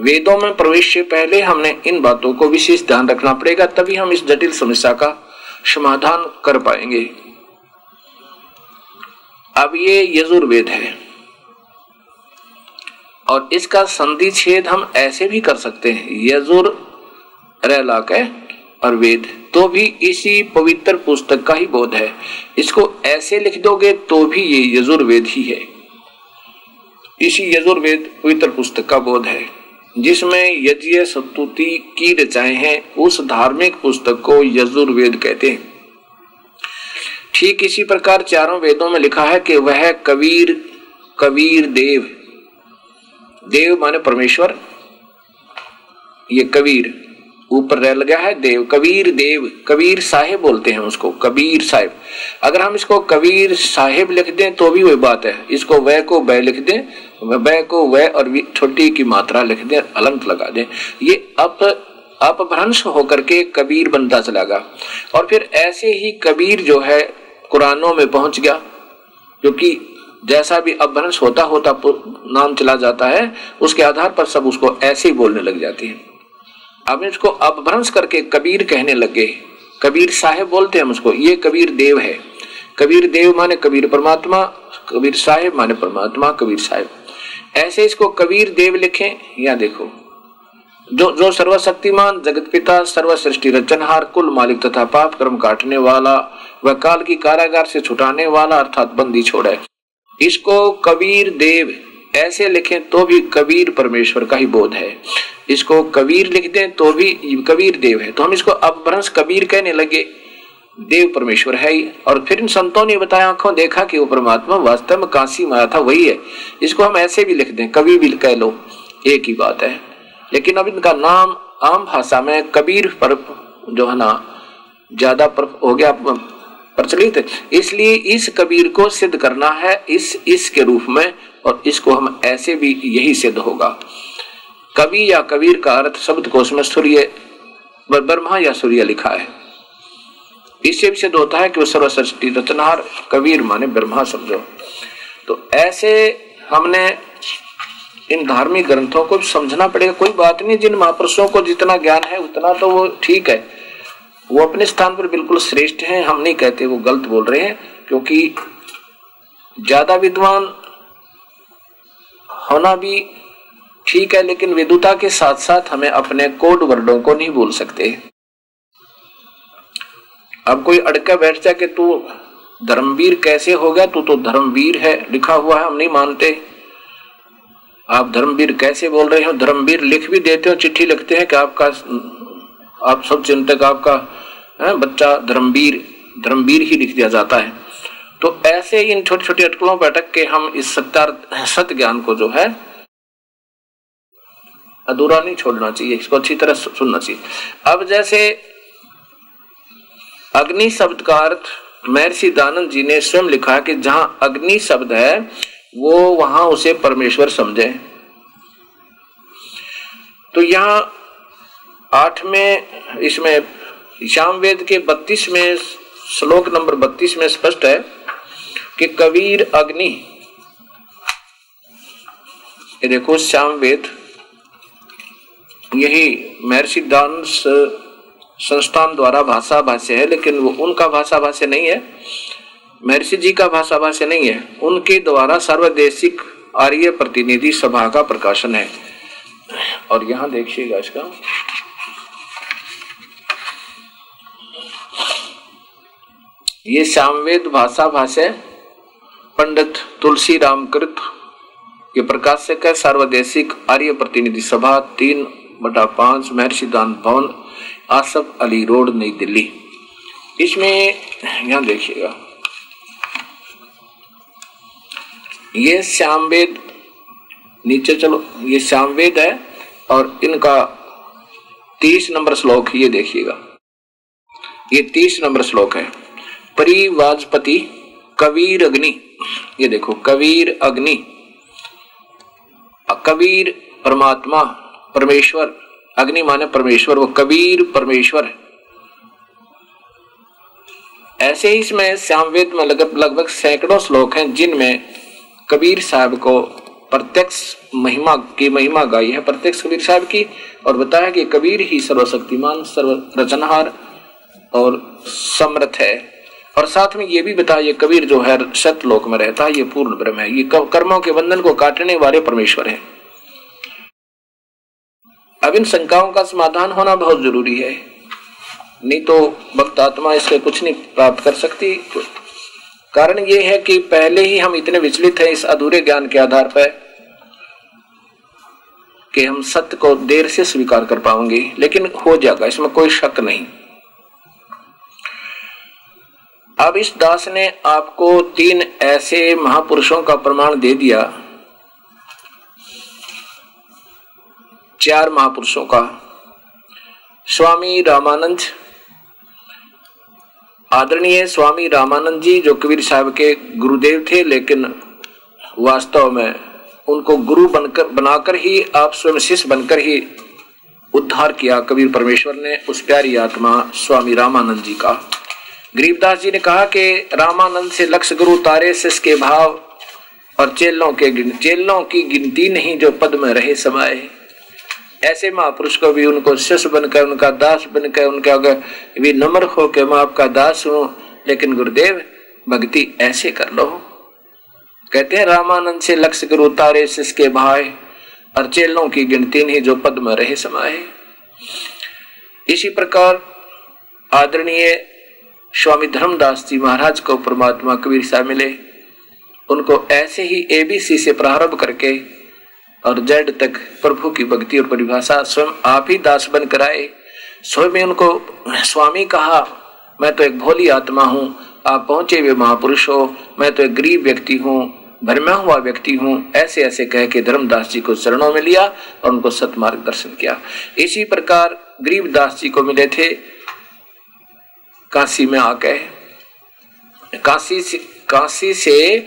वेदों में प्रवेश से पहले हमने इन बातों को विशेष ध्यान रखना पड़ेगा, तभी हम इस जटिल समस्या का समाधान कर पाएँगे। अब ये यजुर्वेद है। और इसका संधि छेद हम ऐसे भी कर सकते हैं, यजुर रेला के और वेद तो भी इसी पवित्र पुस्तक का ही बोध है। इसको ऐसे लिख दोगे तो भी ये यजुर्वेद ही है। इसी यजुर्वेद पवित्र पुस्तक का बोध है। जिसमें यज्ञ सतुति की रचाए हैं, उस धार्मिक पुस्तक को यजुर्वेद कहते हैं। ठीक इसी प्रकार चारों वेदों में लिखा है कि वह कबीर कबीर देव। देव माने परमेश्वर, ये कबीर। ऊपर रह लगा है, देव, कबीर देव, कबीर साहेब बोलते हैं उसको, कबीर साहेब। अगर हम इसको कबीर साहेब लिख दें तो भी वही बात है। इसको वह को वह लिख दें वह को वह और छोटी की मात्रा लिख दें, अलंक लगा दें। ये अप, अपभ्रंश होकर के कबीर बनता चला गया। और फिर ऐसे ही कबीर जो है, कुरानों में पहुँच गया क्योंकि जैसा भी अपभ्रंश होता होता नाम चला जाता है, उसके आधार पर सब उसको ऐसे ही बोलने लग जाती है। अब इसको अपभ्रंश करके कबीर कहने लगे। कबीर साहेब बोलते हैं उसको ये कबीर देव है। कबीर देव माने कबीर परमात्मा, कबीर साहेब माने परमात्मा, कबीर साहेब। ऐसे इसको कबीर देव लिखें, या देखो। जो जो सर्वशक्तिमान जगत पिता सर्व सृष्टि रचनहार, कुल मालिक तथा पाप कर्म काटने वाला व काल की कारागार से छुटाने वाला, अर्थात बंदी छोड़े। इसको कबीर देव ऐसे लिखें तो भी कबीर परमेश्वर का ही बोध है। इसको कबीर लिख दें तो भी कबीर देव है। तो हम इसको अपभ्रंश कबीर कहने लगे। देव परमेश्वर है ही। और फिर इन संतों ने बताया, आँखों देखा कि वो परमात्मा वास्तव में काशी में आया था, वही है। इसको हम ऐसे भी लिख दें, कभी भी कह लो, एक ही बात है। लेकिन अब इनका नाम आम भाषा में कबीर पर जो है ना, ज़्यादा हो गया, प्रचलित। इसलिए इस कबीर को सिद्ध करना है, इस इस के रूप में और इसको हम ऐसे भी यही सिद्ध होगा। कवि या कबीर का अर्थ शब्द कोश में सूर्य ब्रह्मा या सूर्य लिखा है। इससे भी सिद्ध होता है कि वो सर्वसृष्टि रचनहार कबीर माने ब्रह्मा समझो। तो ऐसे हमने इन धार्मिक ग्रंथों को समझना पड़ेगा। कोई बात नहीं, जिन महापुरुषों को जितना ज्ञान है, उतना तो वो ठीक है। वो अपने स्थान पर बिल्कुल श्रेष्ठ हैं, हम नहीं कहते वो गलत बोल रहे हैं, क्योंकि ज़्यादा विद्वान होना भी ठीक है लेकिन विदुता के साथ साथ हमें अपने कोड वर्डों को नहीं भूल सकते। अब कोई अड़का बैठ जाए कि तू धर्मवीर कैसे हो गया? तू तो धर्मवीर है लिखा हुआ है हम नहीं मानते। आप धर्मवीर कैसे बोल रहे हो? धर्मवीर लिख भी देते हो चिट्ठी लिखते हैं कि आपका आप सब चिंतक आपका है, बच्चा धर्मवीर धर्मवीर ही लिख दिया जाता है। तो ऐसे इन छोटी छोटी अटकलों पर अटक के हम इस सत्यार्थ सत्य ज्ञान को जो है, अधूरा नहीं छोड़ना चाहिए, इसको अच्छी तरह सुनना चाहिए। अब जैसे अग्नि शब्द का अर्थ महर्षि दानंद जी ने स्वयं लिखा है कि जहाँ अग्नि शब्द है, वो वहाँ उसे परमेश्वर समझे। तो यहाँ आठ में इसमें श्याम वेद के बत्तीस में श्लोक नंबर बत्तीस में स्पष्ट है कि कबीर अग्नि। ये देखो, श्याम वेद, यही महर्षि दान संस्थान द्वारा भाषा भाष्य है, लेकिन वो उनका भाषा भाष्य नहीं है, महर्षि जी का भाषा भाष्य नहीं है, उनके द्वारा सर्वदेशिक आर्य प्रतिनिधि सभा का प्रकाशन है। और यहाँ देखिएगा इसका। ये सामवेद भाषा भाष्य पंडित तुलसी रामकृत ये प्रकाशक है सार्वदेशिक आर्य प्रतिनिधि सभा तीन बटा पाँच महर्षि दान भवन, आसफ अली रोड, नई दिल्ली। इसमें यहाँ देखिएगा। ये श्यामवेद नीचे चलो, ये श्यामवेद है और इनका तीस नंबर श्लोक ये देखिएगा। ये तीस नंबर श्लोक है। परिवाजपति कबीर अग्नि ये देखो, कबीर अग्नि। कबीर परमात्मा, परमेश्वर। अग्नि माने परमेश्वर, वो कबीर परमेश्वर ऐसे ही इसमें श्यामवेद में लगभग लगभग सैकड़ों श्लोक हैं, जिनमें कबीर साहब को प्रत्यक्ष महिमा की महिमा गाई है। प्रत्यक्ष कबीर साहब की, और बताया कि कबीर ही सर्वशक्तिमान सर्व रचनहार और समर्थ है। और साथ में ये भी बताया, ये कबीर जो है सतलोक में रहता है, ये पूर्ण ब्रह्म है। ये कर्मों के बंधन को काटने वाले परमेश्वर है। अब इन शंकाओं का समाधान होना बहुत ज़रूरी है। नहीं तो भक्त आत्मा इससे कुछ नहीं प्राप्त कर सकती। कारण ये है कि पहले ही हम इतने विचलित हैं इस अधूरे ज्ञान के आधार पर कि हम सत्य को देर से स्वीकार कर पाएँगे, लेकिन हो जाएगा। इसमें कोई शक नहीं। अब इस दास ने आपको तीन ऐसे महापुरुषों का प्रमाण दे दिया। चार महापुरुषों का। स्वामी रामानंद, आदरणीय स्वामी रामानंद जी जो कबीर साहब के गुरुदेव थे, लेकिन वास्तव में उनको गुरु बनकर, बनाकर ही, आप स्वयं शिष्य बनकर ही उद्धार किया कबीर परमेश्वर ने उस प्यारी आत्मा स्वामी रामानंद जी का। गरीबदास जी ने कहा कि रामानंद से लक्ष्य गुरु तारे के भाव और चेलों के चेलों की गिनती नहीं जो पद में रहे समाये ऐसे महापुरुष को भी उनको शिष्य बनकर, उनका दास बनकर, उनके आगे भी नम्र हो के मैं आपका दास हूँ। लेकिन गुरुदेव, भक्ति ऐसे कर लो। कहते हैं, रामानंद से लक्ष्य गुरु तारे के भाई और चेलों की गिनती नहीं जो पद में रहे समाये इसी प्रकार आदरणीय स्वामी धर्मदास जी महाराज को परमात्मा कबीर साहब मिले। उनको ऐसे ही एबीसी से प्रारंभ करके और जड़ तक प्रभु की भक्ति और परिभाषा स्वयं आप ही दास बन कर आए। स्वयं उनको, स्वामी कहा, मैं तो एक भोली आत्मा हूँ, आप पहुँचे हुए महापुरुष हो, मैं तो एक गरीब व्यक्ति हूँ, भरमा हुआ व्यक्ति हूँ। ऐसे ऐसे कह के धर्मदास जी को चरणों में लिया और उनको सतमार्ग दर्शन किया। इसी प्रकार गरीब दास जी को मिले थे। काशी में आके, काशी से काशी से,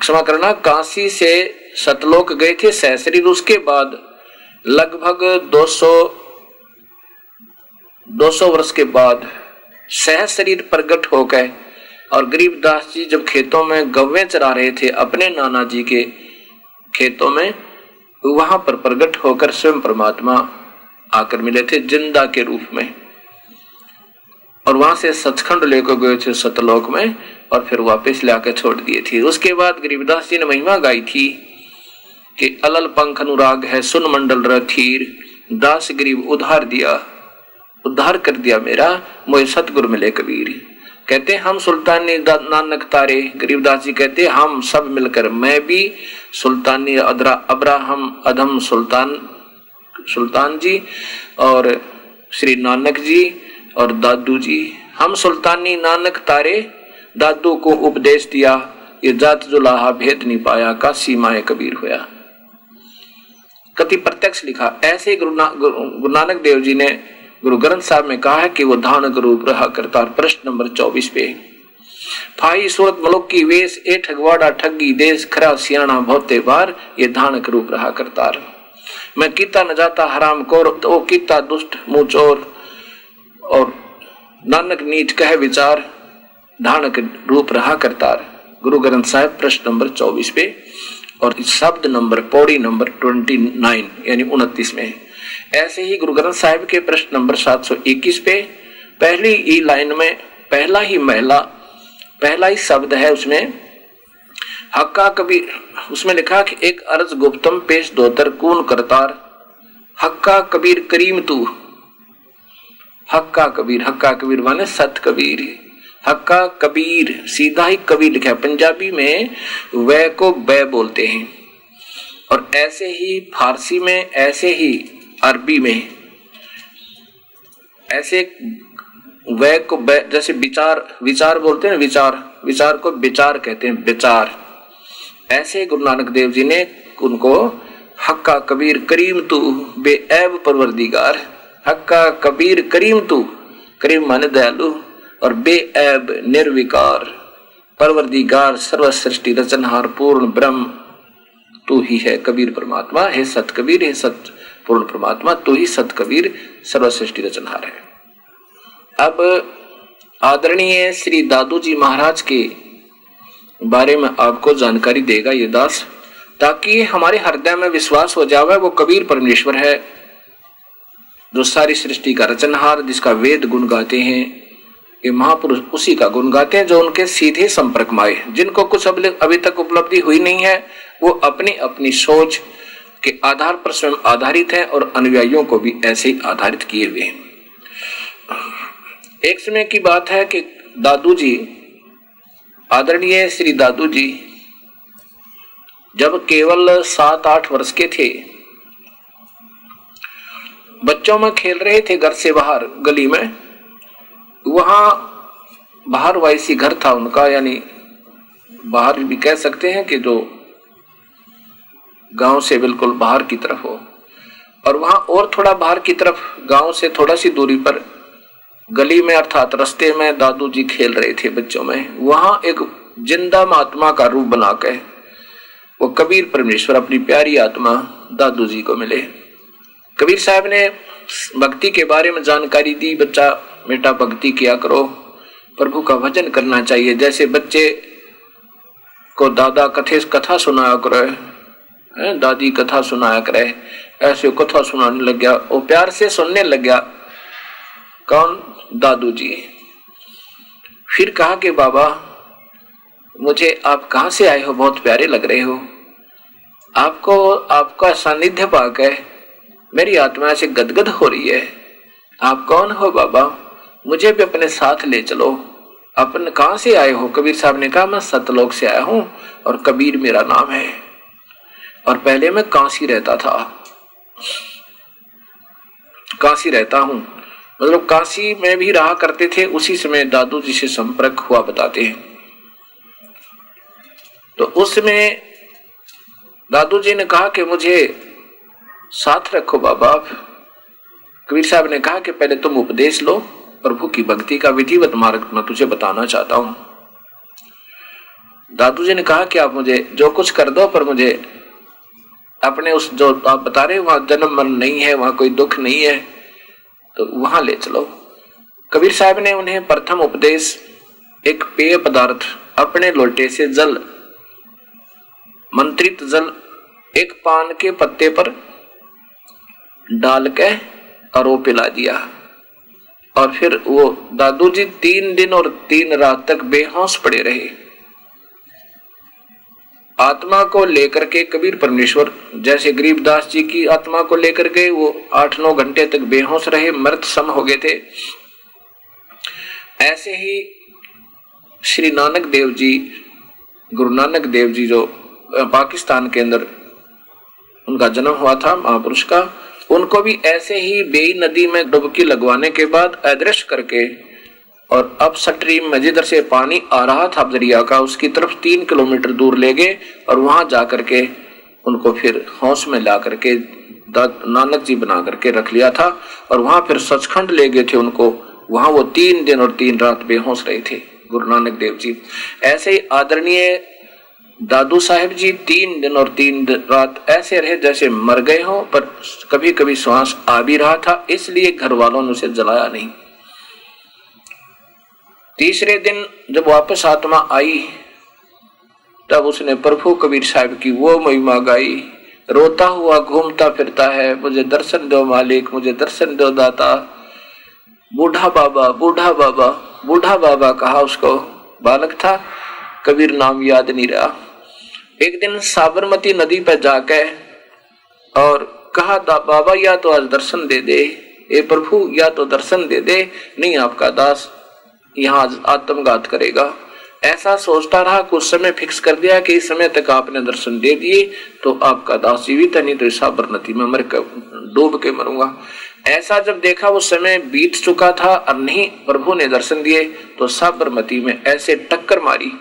क्षमा करना, काशी से सतलोक गए थे सहशरीर उसके बाद लगभग 200 200 वर्ष के बाद सह शरीर प्रगट हो गए, और गरीबदास जी जब खेतों में गवे चरा रहे थे, अपने नाना जी के खेतों में, वहाँ पर प्रकट होकर स्वयं परमात्मा आकर मिले थे ज़िंदा के रूप में। और वहाँ से सचखंड लेकर गए थे सतलोक में और फिर वापस लाकर छोड़ दिए थे। उसके बाद गरीबदास जी ने महिमा गाई थी कि अलल पंख अनुराग है, सुन मंडल रथीर दास गरीब उधार दिया, उद्धार कर दिया मेरा मोहे सतगुरु मिले कबीर। कहते हम सुल्तानी नानक तारे। गरीबदास जी कहते हम सब मिलकर, मैं भी सुल्तानी अदरा अब्राहम, अधम सुल्तान सुल्तान जी और श्री नानक जी और दादू जी हम सुल्तानी नानक तारे दादू को उपदेश दिया ये जात जुलाहा भेद नहीं पाया का सीमाए कबीर होया। कति प्रत्यक्ष लिखा ऐसे गुरु, गुरु नानक देव जी ने गुरु ग्रंथ साहब में कहा है कि वो धान गुरु रहा करता प्रश्न नंबर चौबीस पे फाई सूरत मलुक की वेश ए ठगवाड़ा ठगी देश खरा सियाणा बहुते बार ये धान रूप रहा करता मैं कीता न जाता हराम कोर तो कीता दुष्ट मुँह चोर। और नानक नीच कह विचार, धानक रूप रहा करतार। गुरु ग्रंथ साहब प्रश्न नंबर चौबीस पे और शब्द नंबर, पौड़ी नंबर ट्वेंटी नाइन यानी उनतीस में ऐसे ही गुरु ग्रंथ साहिब के प्रश्न नंबर सात सौ इक्कीस पे पहली ही लाइन में, पहला ही महिला, पहला ही शब्द है उसमें हक्का कबीर उसमें लिखा कि एक अर्ज़ गुप्तम पेश दोतर कून करतार। हक्का कबीर करीम तू हक्का कबीर हक्का कबीर माने सत कबीर। हक्का कबीर, सीधा ही कबीर लिखा है। पंजाबी में वह को बै बोलते हैं। और ऐसे ही फारसी में, ऐसे ही अरबी में, ऐसे वह को जैसे विचार विचार बोलते हैं, विचार विचार को विचार कहते हैं, विचार। ऐसे गुरु नानक देव जी ने उनको हक्का कबीर करीम तू बेऐब परवरदिगार हक्का कबीर करीम तू, करीम मन दयालु और बेऐब, निर्विकार। परवरदिगार सर्व सृष्टि रचनहार, पूर्ण ब्रह्म, तू ही है कबीर परमात्मा, हे सत कबीर हे सत पूर्ण परमात्मा, तू ही सत कबीर सर्व सृष्टि रचनहार है। अब आदरणीय श्री दादू जी महाराज के बारे में आपको जानकारी देगा ये दास, ताकि हमारे हृदय में विश्वास हो जावे, वो कबीर परमेश्वर है। जो सारी सृष्टि का रचनहार जिसका वेद गुण गाते हैं, ये महापुरुष उसी का गुण गाते हैं जो उनके सीधे संपर्क में आए जिनको कुछ अभी तक उपलब्धि हुई नहीं है, वो अपनी अपनी सोच के आधार पर स्वयं आधारित है और अनुयायियों को भी ऐसे ही आधारित किए हुए हैं। एक समय की बात है कि दादू जी आदरणीय श्री दादू जी जब केवल सात आठ वर्ष के थे बच्चों में खेल रहे थे घर से बाहर, गली में। वहाँ बाहर वायसी घर था उनका, यानी बाहर भी कह सकते हैं कि जो गाँव से बिल्कुल बाहर की तरफ़ हो। और वहाँ और थोड़ा बाहर की तरफ़, गाँव से थोड़ा सी दूरी पर गली में अर्थात रस्ते में दादू जी खेल रहे थे बच्चों में। वहाँ एक ज़िंदा महात्मा का रूप बना के वो कबीर परमेश्वर, अपनी प्यारी आत्मा दादू जी को मिले। कबीर साहब ने भक्ति के बारे में जानकारी दी, बच्चा बेटा भक्ति किया करो, प्रभु का भजन करना चाहिए। जैसे बच्चे को दादा कथे, कथा सुनाया करे दादी कथा सुनाया करे, ऐसे कथा सुनाने लग गया वो प्यार से सुनने लग गया कौन? दादू जी। फिर कहा कि, बाबा, मुझे आप कहा से आए हो? बहुत प्यारे लग रहे हो। आपको, आपका सानिध्य पाकर मेरी आत्मा से गदगद हो रही है। आप कौन हो बाबा? मुझे भी अपने साथ ले चलो। अपन कहा से आए हो? कबीर साहब ने कहा, मैं सतलोक से आया हूँ और कबीर मेरा नाम है। और पहले मैं काशी रहता था। काशी रहता हूँ। मतलब काशी में भी रहा करते थे, उसी समय दादू जी से संपर्क हुआ बताते हैं। तो उसमें दादू जी ने कहा कि मुझे साथ रखो बाबा कबीर साहब ने कहा कि पहले तुम उपदेश लो प्रभु की भक्ति का विधिवत मार्ग मैं तुझे बताना चाहता हूँ। दादू जी ने कहा कि आप मुझे जो कुछ कर दो पर मुझे अपने उस जो आप बता रहे वहाँ जन्म मन नहीं है, वहाँ कोई दुख नहीं है तो वहाँ ले चलो। कबीर साहब ने उन्हें प्रथम उपदेश, एक पेय पदार्थ, अपने लोटे से जल, मंत्रित जल, एक पान के पत्ते पर डाल के वो पिला दिया। और फिर वो दादू जी तीन दिन और तीन रात तक बेहोश पड़े रहे। आत्मा को लेकर के कबीर परमेश्वर जैसे गरीबदास जी की आत्मा को लेकर के वो आठ नौ घंटे तक बेहोश रहे मृत सम हो गए थे। ऐसे ही श्री नानक देव जी, गुरु नानक देव जी जो पाकिस्तान के अंदर उनका जन्म हुआ था, महापुरुष का उनको भी ऐसे ही बेई नदी में डुबकी लगवाने के बाद अदृश्य करके, और अब स्ट्रीम में जिधर से पानी आ रहा था दरिया का, उसकी तरफ़ तीन किलोमीटर दूर ले गए, और वहाँ जाकर के उनको फिर हौस में ला करके नानक जी बना करके रख लिया था, और वहाँ फिर सचखंड ले गए थे उनको। वहाँ वो तीन दिन और तीन रात बेहोश रहे थे, गुरु नानक देव जी। ऐसे ही आदरणीय दादू साहेब जी, तीन दिन और तीन रात ऐसे रहे जैसे मर गए हो, पर कभी कभी श्वास आ भी रहा था, इसलिए घर वालों ने उसे जलाया नहीं। तीसरे दिन जब वापस आत्मा आई, तब उसने प्रभु कबीर साहब की वो महिमा गाई। रोता हुआ, घूमता फिरता है, मुझे दर्शन दो मालिक, मुझे दर्शन दो दाता। बूढ़ा बाबा बूढ़ा बाबा बूढ़ा बाबा कहा उसको, बालक था, कबीर नाम याद नहीं रहा। एक दिन साबरमती नदी पर जाके और कहा बाबा, या तो आज दर्शन दे दे, ए प्रभु, या तो दर्शन दे दे, नहीं आपका दास यहाँ आत्मघात करेगा। ऐसा सोचता रहा कुछ समय फिक्स कर दिया कि इस समय तक आपने दर्शन दे दिए तो आपका दास जीवित है, नहीं तो साबरमती में मर कर, डूब के मरूँगा। ऐसा जब देखा वो समय बीत चुका था और नहीं, प्रभु ने दर्शन दिए तो साबरमती में ऐसे टक्कर मारी।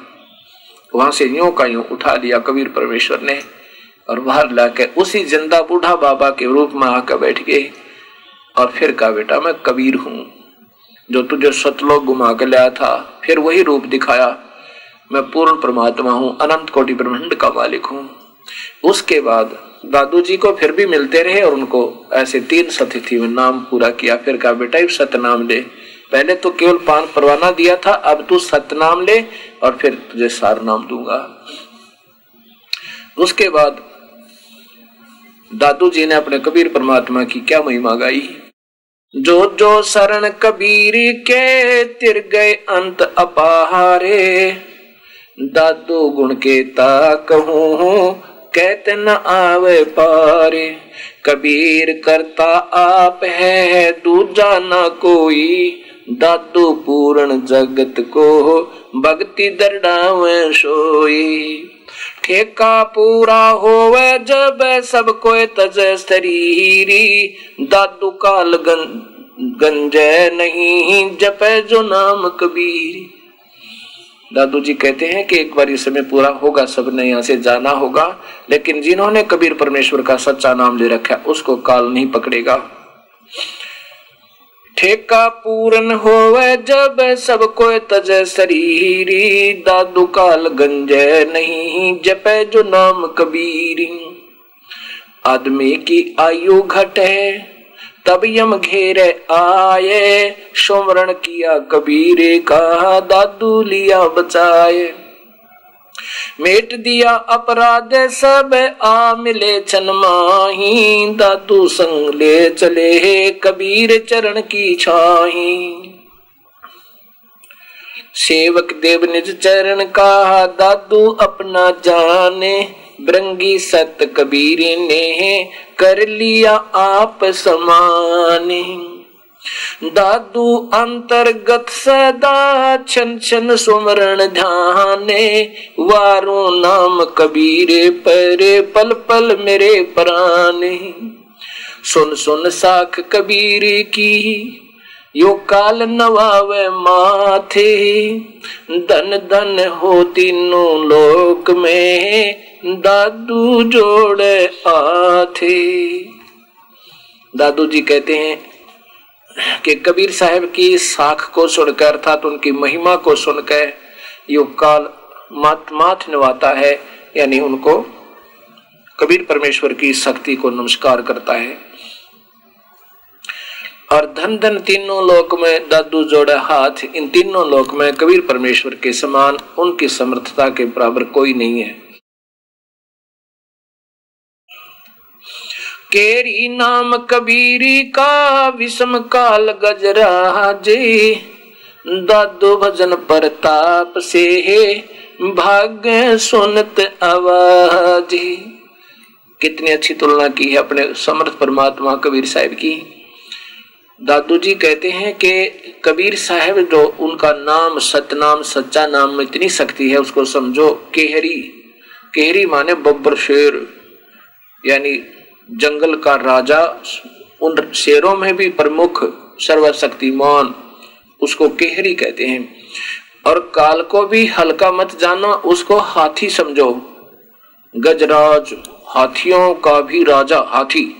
वहाँ से यूँ का यूँ उठा लिया कबीर परमेश्वर ने और बाहर लाकर उसी ज़िंदा बूढ़ा बाबा के रूप में आकर बैठ गए और फिर कहा, बेटा, मैं कबीर हूँ, जो तुझे सतलोक घुमा के लाया था। फिर वही रूप दिखाया। मैं पूर्ण परमात्मा हूँ, अनंत कोटि ब्रह्मांड का मालिक हूँ। उसके बाद दादू जी को फिर भी मिलते रहे और उनको ऐसे तीन सतिथि में नाम पूरा किया। फिर कहा, बेटा सत्य नाम ले। पहले तो केवल पान परवाना दिया था, अब तू सत्य नाम ले और फिर तुझे सार नाम दूँगा। उसके बाद दादू जी ने अपने कबीर परमात्मा की क्या महिमा गाई। जो जो शरण कबीर के तिर गए अंत अपाहारे, दादू गुण के ता कहूँ, कहते न आवे पारे। कबीर करता आप है, दूजा न कोई दादू पूर्ण जगत को भक्ति दरडावे सोई। ठेका पूरा होवे जब सब कोई तज शरीरी। दादू काल गं, गंजे नहीं जपे जो नाम कबीर। दादू जी कहते हैं कि एक बार ये समय पूरा होगा सबने यहाँ से जाना होगा लेकिन जिन्होंने कबीर परमेश्वर का सच्चा नाम ले रखा उसको काल नहीं पकड़ेगा। ठेका पूर्ण होवे जब सबको तज शरीरी। दादू काल गंजे नहीं जपे जो नाम कबीरी। आदमी की आयु घटे, तब यम घेरे आए। सुमरण किया कबीरे का, दादू लिया बचाए। मेट दिया अपराध सब आ मिले छन माही दादू संग ले चले कबीर चरण की छाही। सेवक देव निज चरण का दादू अपना जाने, ब्रंगी सत कबीर ने कर लिया आप समाने। दादू अंतर्गत सदा छन छन सुमरण ध्याने, वारो नाम कबीरे परे पल पल मेरे प्राणे। सुन सुन साख कबीर की, यो काल नवावे माथे। धन धन हो तीनों लोक में, दादू जोड़े आथे। दादू जी कहते हैं कि कबीर साहब की साख को सुनकर, अर्थात उनकी महिमा को सुनकर यो काल मात माथ नवाता है, यानी उनको कबीर परमेश्वर की शक्ति को नमस्कार करता है। और धन धन तीनों लोक में दादू जोड़े हाथ, इन तीनों लोक में कबीर परमेश्वर के समान उनकी समर्थता के बराबर कोई नहीं है। केरी नाम कबीरी का विषम काल गजरा जी। दादू भजन प्रताप से भाग्य सुनत आवाज़। कितनी अच्छी तुलना की है अपने समर्थ परमात्मा कबीर साहब की। दादू जी कहते हैं कि कबीर साहब जो उनका नाम, सतनाम, सच्चा नाम में इतनी शक्ति है, उसको समझो। केहरी। केहरी माने बब्बर शेर, यानी जंगल का राजा, उन शेरों में भी प्रमुख सर्वशक्तिमान, उसको केहरी कहते हैं। और काल को भी हल्का मत जाना, उसको हाथी समझो। गजराज, हाथियों का भी राजा हाथी।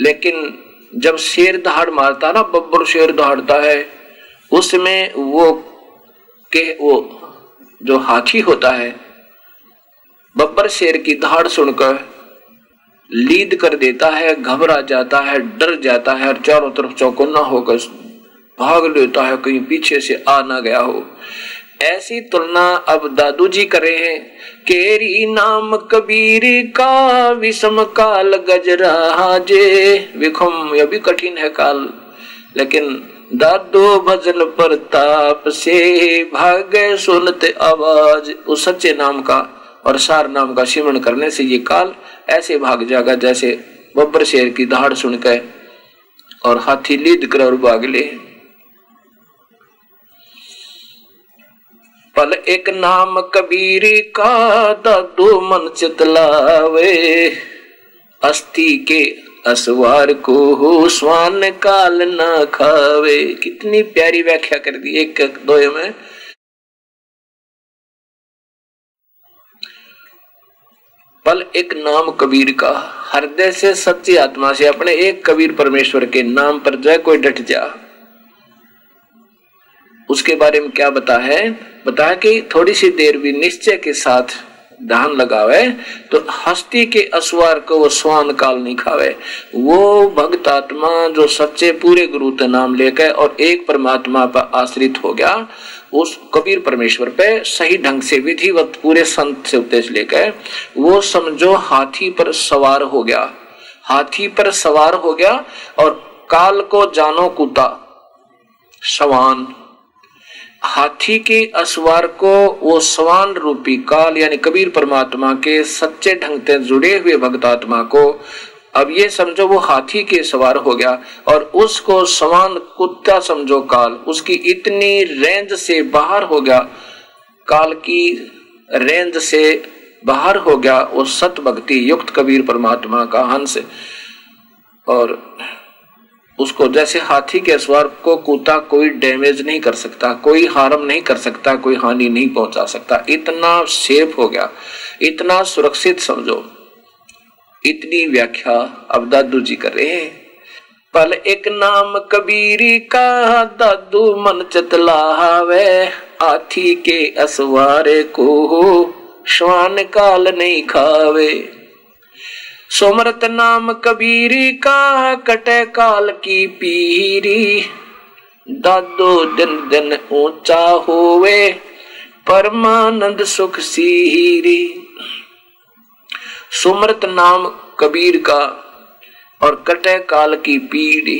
लेकिन जब शेर दहाड़ मारता ना, बब्बर शेर दहाड़ता है, उसमें वो के, वो जो हाथी होता है, बब्बर शेर की दहाड़ सुनकर लीद कर देता है, घबरा जाता है, डर जाता है और चारों तरफ़ चौकन्ना होकर भाग लेता है, कहीं पीछे से आ ना गया हो। ऐसी तुलना अब दादू जी कर हैं, केरी नाम कबीर का विषम काल गजरा जे, विखम यह भी कठिन है काल। लेकिन दादो भजन प्रताप से भाग्य सुनते आवाज़ उस सच्चे नाम का। और सार नाम का सिमरण करने से ये काल ऐसे भाग जाएगा जैसे बब्बर शेर की दहाड़ सुनकर और हाथी लीद कर और भाग ले। पल एक नाम कबीर का दादू मन चितलावे, अस्थि के असवार को हो स्वान काल ना खावे। कितनी प्यारी व्याख्या कर दी एक दो में। पल एक नाम कबीर का। हृदय से सच्ची आत्मा से अपने एक कबीर परमेश्वर के नाम पर जय कोई डट जा। उसके बारे में क्या बता है? बता कि थोड़ी सी देर भी निश्चय के साथ ध्यान लगावे तो हस्ती के असवार को वो स्वान काल नहीं खावे। वो भक्त आत्मा जो सच्चे पूरे गुरु नाम लेकर और एक परमात्मा पर आश्रित हो गया उस कबीर परमेश्वर पे सही ढंग से, विधिवत पूरे संत से उपदेश लेकर, वो समझो हाथी पर सवार हो गया। हाथी पर सवार हो गया और काल को जानो कुता सवान। हाथी के असवार को वो सवान रूपी काल, यानी कबीर परमात्मा के सच्चे ढंग से जुड़े हुए भक्तात्मा को अब ये समझो वो हाथी के सवार हो गया और उसको समान कुत्ता समझो काल। उसकी इतनी रेंज से बाहर हो गया, काल की रेंज से बाहर हो गया वो सत भक्ति युक्त कबीर परमात्मा का हंस। और उसको जैसे हाथी के सवार को कुत्ता कोई डैमेज नहीं कर सकता, कोई हार्म नहीं कर सकता, कोई हानि नहीं पहुँचा सकता। इतना सेफ़ हो गया, इतना सुरक्षित समझो। इतनी व्याख्या अब दादू जी कर रहे हैं। पल एक नाम कबीरी का दादू मन चतलावे हाथी के असवारे को श्वान काल नहीं खावे। सोमरत नाम कबीरी का कटे काल की पीरी, दादो दिन दिन ऊँचा होवे, परमानंद सुख सीरी। सुमरत नाम कबीर का और कटे काल की पीढ़ी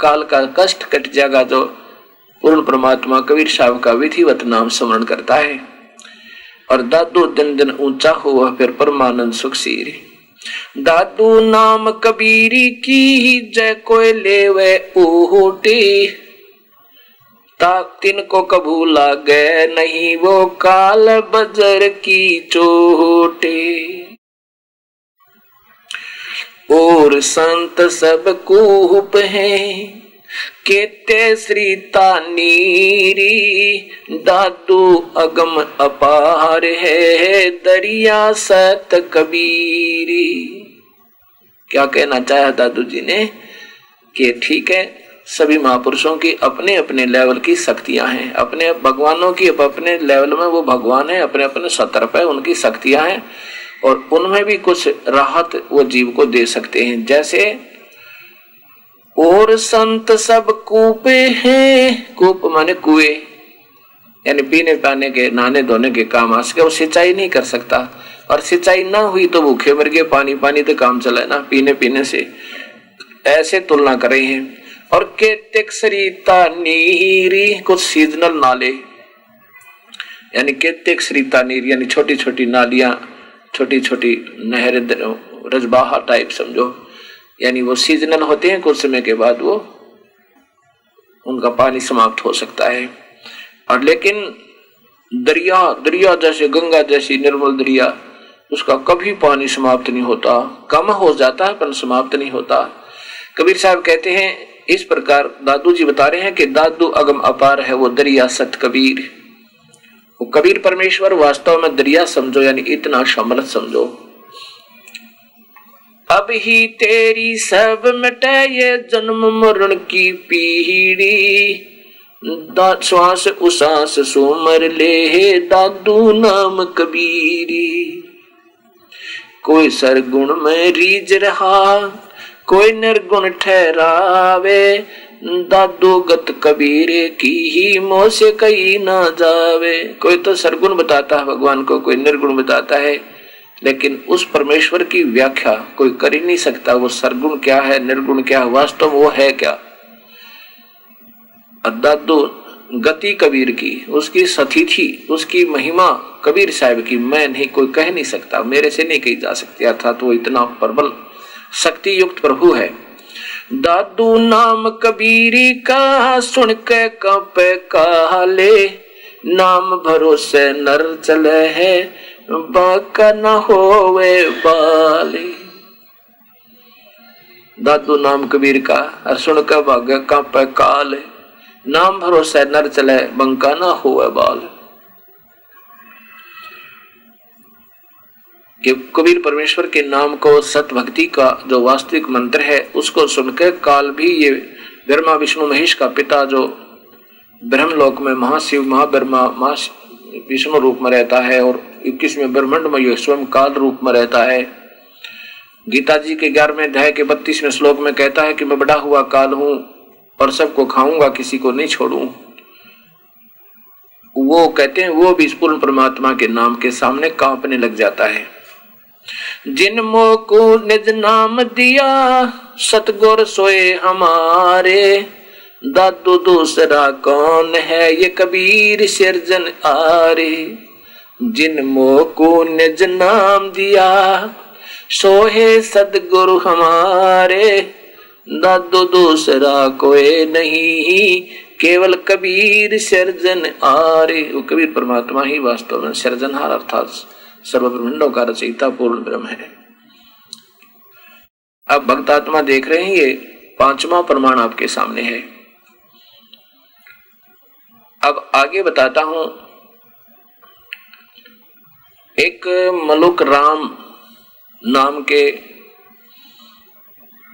काल का कष्ट कट जाएगा जो पूर्ण परमात्मा कबीर साहब का विधिवत नाम स्मरण करता है। और दादू दिन दिन ऊँचा हुआ, फिर परमानंद सुख सीरी दादू नाम कबीरी की ही जय कोय लेवे ऊटी ताक तिन को कबू लागे नहीं वो काल बजर की चोटे। और संत सब कूप हैं केते श्री तानीरी, दादू अगम अपार है दरिया सत कबीरी। क्या कहना चाहा दादू जी ने? कि ठीक है, सभी महापुरुषों की अपने अपने लेवल की शक्तियाँ हैं। अपने भगवानों की अपने लेवल में वो भगवान है अपने अपने सतर्प है, उनकी शक्तियाँ हैं। और उनमें भी कुछ राहत वो जीव को दे सकते हैं। जैसे, और संत सब कूपे हैं। कूप माने कुएँ, यानी पीने, पाने के, नहाने धोने के काम। आ सके वो सिंचाई नहीं कर सकता। और सिंचाई ना हुई तो भूखे मर गए, पानी पानी तो काम चला ना, पीने पीने से। ऐसे तुलना करे हैं। और केतेक सरिता नीरी कुछ सीजनल नाले। यानी केतेक सरिता नीर यानी छोटी छोटी नालियाँ। छोटी छोटी नहर रजबाहा टाइप समझो। यानी वो सीजनल होते हैं कुछ समय के बाद वो, उनका पानी समाप्त हो सकता है। और लेकिन दरिया दरिया जैसे, गंगा जैसी निर्मल दरिया, उसका कभी पानी समाप्त नहीं होता। कम हो जाता है, पर समाप्त नहीं होता। कबीर साहब कहते हैं, इस प्रकार दादू जी बता रहे हैं कि दादू अगम अपार है वो दरिया सत कबीर वो कबीर परमेश्वर वास्तव में दरिया समझो, यानी इतना शमल समझो। अब ही तेरी सब मिटे ये जन्म मरण की पीढ़ी। श्वास, उसास, सुमर ले दादू नाम कबीरी। कोई सरगुण में रीज रहा, कोई निर्गुण ठहरावे दादू गत कबीर की ही मोह से कहीं ना जावे। कोई तो सरगुण बताता है, भगवान को कोई निर्गुण बताता है, लेकिन उस परमेश्वर की व्याख्या कोई कर ही नहीं सकता। वो सरगुण क्या है, निर्गुण क्या है, वास्तव वो है क्या? दादो गति कबीर की, उसकी सतीथि, उसकी महिमा कबीर साहब की मैं नहीं, कोई कह नहीं सकता। मेरे से नहीं कही जा सकती, अर्थात वो इतना प्रबल शक्ति युक्त प्रभु है। दादू नाम कबीरी का, सुन के कंपे काले। नाम भरोसे नर चले है, बाका न होवे बाली। दादू नाम कबीर का, और सुन के भाग्य का काले। नाम भरोसा नर चले, बंका न होवे बाल। कि कबीर परमेश्वर के नाम को सत भक्ति का जो वास्तविक मंत्र है, उसको सुनकर काल भी ये ब्रह्मा, विष्णु, महेश का पिता जो ब्रह्मलोक में महाशिव, महाब्रह्मा महा विष्णु रूप में रहता है और इक्कीसवें ब्रह्मंड में स्वयं काल रूप में रहता है। गीता जी के ग्यारहवें अध्याय के बत्तीसवें श्लोक में कहता है कि मैं बड़ा हुआ काल हूँ और सबको खाऊँगा, किसी को नहीं छोड़ू। वो कहते हैं, वो भी पूर्ण परमात्मा के नाम के सामने कांपने लग जाता है। जिन को निज नाम दिया, सतगुर सोए हमारे। दादू दूसरा कौन है ये कबीर सिरजन आरे? जिन को निज नाम दिया, सोहे सदगुरु हमारे। दादू दूसरा कोई नहीं, केवल कबीर सर्जन आरे। वो कबीर परमात्मा ही वास्तव में सर्जनहार अर्थात सर्व ब्रह्मंडों का रचयिता पूर्ण ब्रह्म है। अब भक्तात्मा देख रहे हैं, ये पांचवा प्रमाण आपके सामने है। अब आगे बताता हूँ, एक मलुक राम नाम के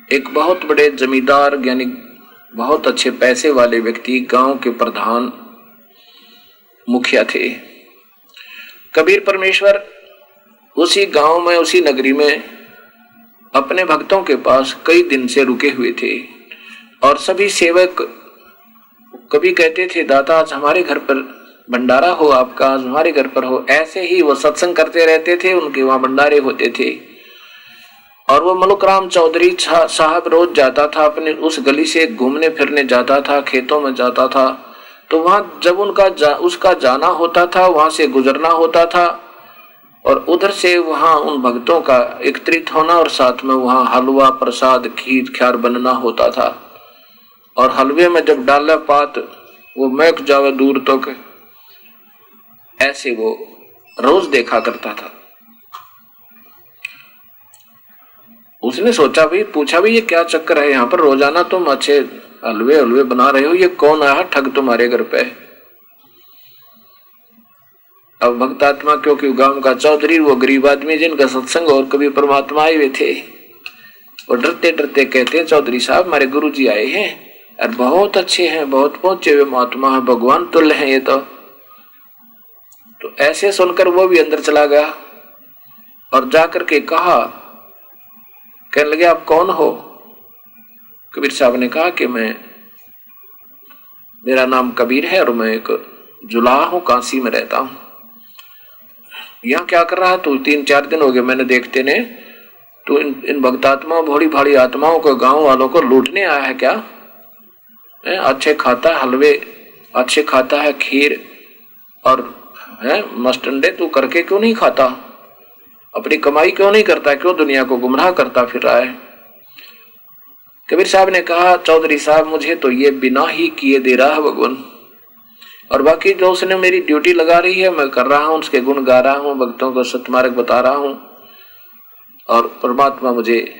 एक बहुत बड़े जमींदार, यानी बहुत अच्छे पैसे वाले व्यक्ति गाँव के प्रधान मुखिया थे। कबीर परमेश्वर उसी गाँव में उसी नगरी में अपने भक्तों के पास कई दिन से रुके हुए थे। और सभी सेवक कभी कहते थे दाता आज हमारे घर पर भंडारा हो आपका आज हमारे घर पर हो। ऐसे ही वो सत्संग करते रहते थे उनके वहाँ भंडारे होते थे। और वो मलुक राम चौधरी साहब रोज जाता था अपने उस गली से घूमने फिरने जाता था खेतों में जाता था। तो वहाँ जब उनका जा, उसका जाना होता था वहाँ से गुजरना होता था और उधर से वहाँ उन भक्तों का एकत्रित होना और साथ में वहाँ हलवा, प्रसाद, खीर, ख्यार बनना होता था। और हलवे में जब डाला पात, वो मैक जावे दूर तक, ऐसे वो रोज देखा करता था। उसने सोचा भाई पूछा भी, ये क्या चक्कर है? यहाँ पर रोज़ाना तुम अच्छे हलवे हलवे बना रहे हो, ये कौन आया ठग तुम्हारे घर पे? अब भक्तात्मा क्योंकि गाँव का चौधरी, वो गरीब आदमी जिनका सत्संग और कभी परमात्मा आए हुए थे। और डरते डरते कहते, चौधरी साहब, हमारे गुरु जी आए हैं और बहुत अच्छे हैं, बहुत पहुँचे हुए महात्मा है, भगवान तुल्य हैं ये तो। तो ऐसे सुनकर वो भी अंदर चला गया और जाकर के कहा, कहने लगे, आप कौन हो? कबीर साहब ने कहा कि मैं, मेरा नाम कबीर है और मैं एक जुलाह हूँ काशी में रहता हूँ। यहाँ क्या कर रहा है? तू तीन चार दिन हो गए, मैंने देखते ने तू इन इन भक्तात्माओं, भोड़ी भाड़ी आत्माओं को, गाँव वालों को लूटने आया है क्या? है? अच्छे खाता हलवे, अच्छे खाता है, खीर और, है, मस्टंडे तू करके क्यों नहीं खाता? अपनी कमाई क्यों नहीं करता? क्यों दुनिया को गुमराह करता फिर रहा है कबीर साहब ने कहा, चौधरी साहब, मुझे तो ये बिना ही किए दे रहा है भगवान। और बाकी जो उसने मेरी ड्यूटी लगा रही है, मैं कर रहा हूँ, उसके गुण गा रहा हूँ, भक्तों को सतमार्ग बता रहा हूँ। और परमात्मा मुझे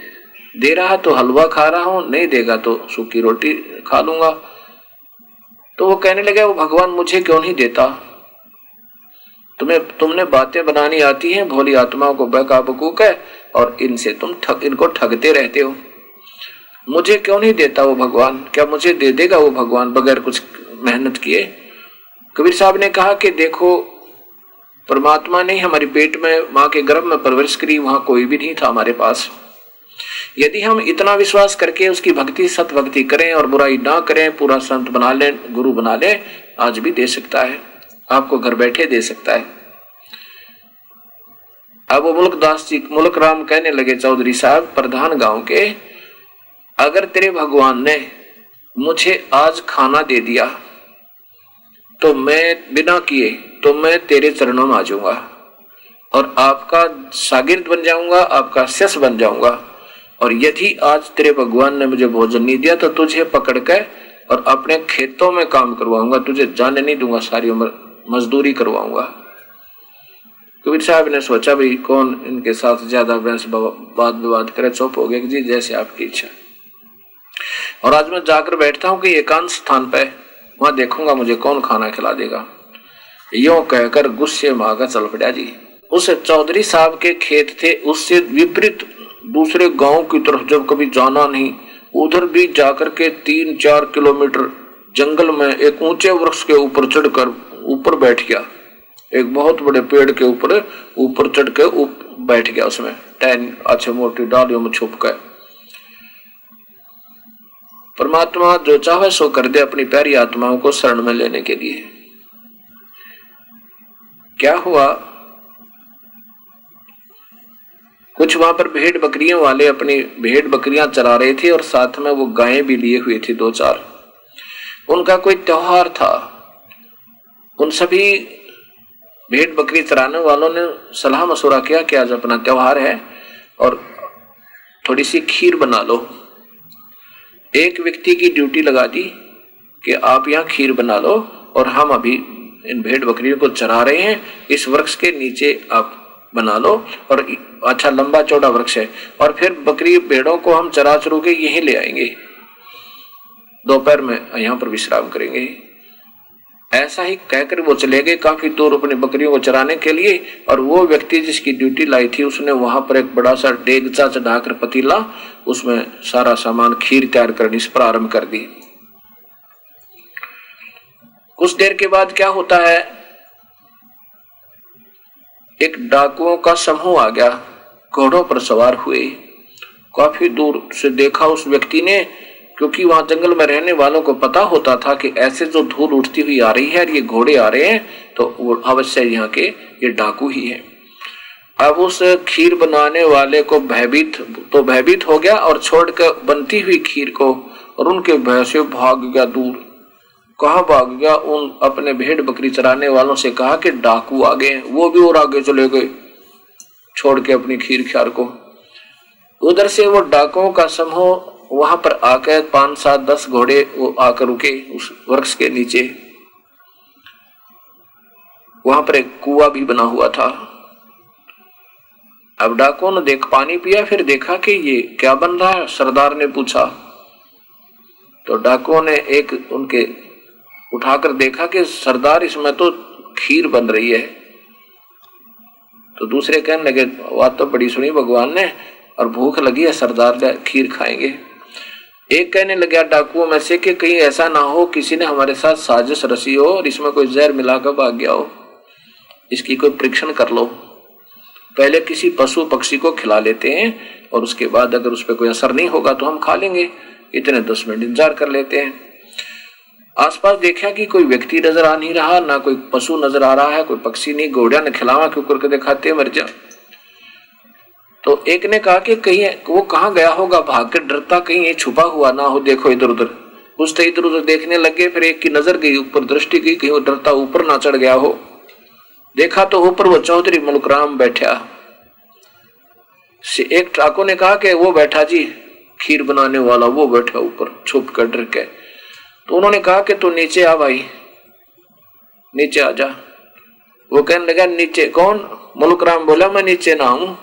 दे रहा तो हलवा खा रहा हूँ, नहीं देगा तो सूखी रोटी खा लूँगा। तो वो कहने लगे, वो भगवान मुझे क्यों नहीं देता? तुम्हें, तुमने बातें बनानी आती हैं, भोली आत्माओं को बका बकूक है, और इनसे तुम ठग, इनको ठगते रहते हो। मुझे क्यों नहीं देता वो भगवान? क्या मुझे दे देगा वो भगवान बगैर कुछ मेहनत किए? कबीर साहब ने कहा कि देखो, परमात्मा ने हमारी पेट में, माँ के गर्भ में परवरिश करी, वहाँ कोई भी नहीं था हमारे पास। यदि हम इतना विश्वास करके उसकी भक्ति सत भक्ति करें और बुराई ना करें, पूरा संत बना लें, गुरु बना लें, आज भी दे सकता है। आपको घर बैठे दे सकता है। अब वो मुल्क दास जी, मुल्क राम कहने लगे, चौधरी साहब, प्रधान गाँव के, अगर तेरे भगवान ने मुझे आज खाना दे दिया तो मैं बिना किए तो मैं तेरे चरणों में आ जाऊँगा। और आपका शागिर्द बन जाऊँगा, आपका शिष्य बन जाऊँगा। और यदि आज तेरे भगवान ने मुझे भोजन नहीं दिया तो तुझे पकड़ कर और अपने खेतों में काम करवाऊँगा। तुझे जाने नहीं दूँगा, सारी उम्र मजदूरी करवाऊँगा। कबीर साहब ने सोचा, भाई, कौन इनके साथ ज़्यादा बहस बात विवाद करे, चुप हो गए? जी, जैसे आपकी इच्छा। और आज मैं जाकर बैठता हूँ कि एकांत स्थान पे वहाँ देखूँगा मुझे कौन खाना खिला देगा। यो कहकर गुस्से में आकर चल पड़ा जी। उस चौधरी साहब के खेत थे, उससे विपरीत दूसरे गाँव की तरफ़ जब कभी जाना नहीं, उधर भी जाकर के तीन चार किलोमीटर जंगल में एक ऊँचे वृक्ष के ऊपर चढ़कर ऊपर बैठ गया। एक बहुत बड़े पेड़ के ऊपर ऊपर चढ़ के बैठ गया उसमें। टैन अच्छे मोटी डालियों में छुप गए परमात्मा जो चाहे सो कर दे अपनी प्यारी आत्माओं को शरण में लेने के लिए। क्या हुआ? कुछ वहाँ पर भेड़ बकरियों वाले अपनी भेड़ बकरियाँ चरा रहे थे और साथ में वो गायें भी लिए हुए थे दो चार। उनका कोई त्योहार था। उन सभी भेड़ बकरी चराने वालों ने सलाह मशुरा किया कि आज अपना त्योहार है और थोड़ी सी खीर बना लो। एक व्यक्ति की ड्यूटी लगा दी कि आप यहाँ खीर बना लो और हम अभी इन भेड़ बकरियों को चरा रहे हैं। इस वृक्ष के नीचे आप बना लो और अच्छा लंबा चौड़ा वृक्ष है। और फिर बकरी भेड़ों को हम चरा चरू के यही ले आएँगे। दोपहर में यहाँ पर विश्राम करेंगे। ऐसा ही कहकर वो चले गए काफ़ी दूर अपनी बकरियों को चराने के लिए, और वो व्यक्ति जिसकी ड्यूटी लाई थी, उसने वहाँ पर एक बड़ा सा डेगचा चढ़ाकर पतीला, उसमें सारा सामान खीर तैयार करनी प्रारंभ कर दी। कुछ देर के बाद क्या होता है? एक डाकुओं का समूह आ गया, घोड़ों पर सवार हुए। काफ़ी दूर से देखा उस व्यक्ति ने क्योंकि वहाँ जंगल में रहने वालों को पता होता था कि ऐसे जो धूल उठती हुई आ रही है और ये घोड़े आ रहे हैं तो अवश्य यहाँ के ये डाकू ही है। अब उस खीर बनाने वाले को भयभीत तो भयभीत हो गया और छोड़कर बनती हुई खीर को और उनके भय से भाग गया दूर। कहा भाग गया? उन अपने भेड़ बकरी चराने वालों से कहा कि डाकू आ गए वो भी और आगे चले गए। छोड़ के अपनी खीर ख्यार को। उधर से वो डाकुओं का समूह वहाँ पर आकर पाँच सात दस घोड़े वो आकर रुके उस वृक्ष के नीचे। वहाँ पर एक कुआ भी बना हुआ था। अब डाकुओं ने देख पानी पिया, फिर देखा कि ये क्या बन रहा है? सरदार ने पूछा। तो डाकुओं ने एक उनके उठाकर देखा कि सरदार, इसमें तो खीर बन रही है। तो दूसरे कहने लगे, बात तो बड़ी सुनी, भगवान ने, और भूख लगी है, सरदार खीर खाएँगे। एक कहने लगा डाकुओं में से कि कहीं ऐसा ना हो, किसी ने हमारे साथ साजिश रसी हो और इसमें कोई जहर मिलाकर भाग गया हो। इसकी कोई परीक्षण कर लो। पहले किसी पशु पक्षी को खिला लेते हैं और उसके बाद अगर उस पर कोई असर नहीं होगा तो हम खा लेंगे। इतने दस मिनट इंतज़ार कर लेते हैं। आसपास देखा कि कोई व्यक्ति नज़र आ नहीं रहा, ना कोई पशु नज़र आ रहा है, कोई पक्षी नहीं, घोड़ा ने खिलावा क्यों करके दिखाते मर जा। तो एक ने कहा कि कहीं वो कहाँ गया होगा? भाग के डरता कहीं ये छुपा हुआ ना हो, देखो इधर उधर। कुछ तो इधर उधर देखने लगे, फिर एक की नज़र गई, ऊपर दृष्टि गई कहीं वो डरता ऊपर ना चढ़ गया हो। देखा तो ऊपर वो चौधरी मुलकराम बैठा। एक ठाकुर ने कहा कि वो बैठा जी, खीर बनाने वाला, वो बैठा ऊपर, छुप कर डर के। तो उन्होंने कहा कि तू नीचे आ भाई, नीचे आ जा। वो कहने लगा, नीचे, कौन? मुलकराम बोला, मैं नीचे ना हूँ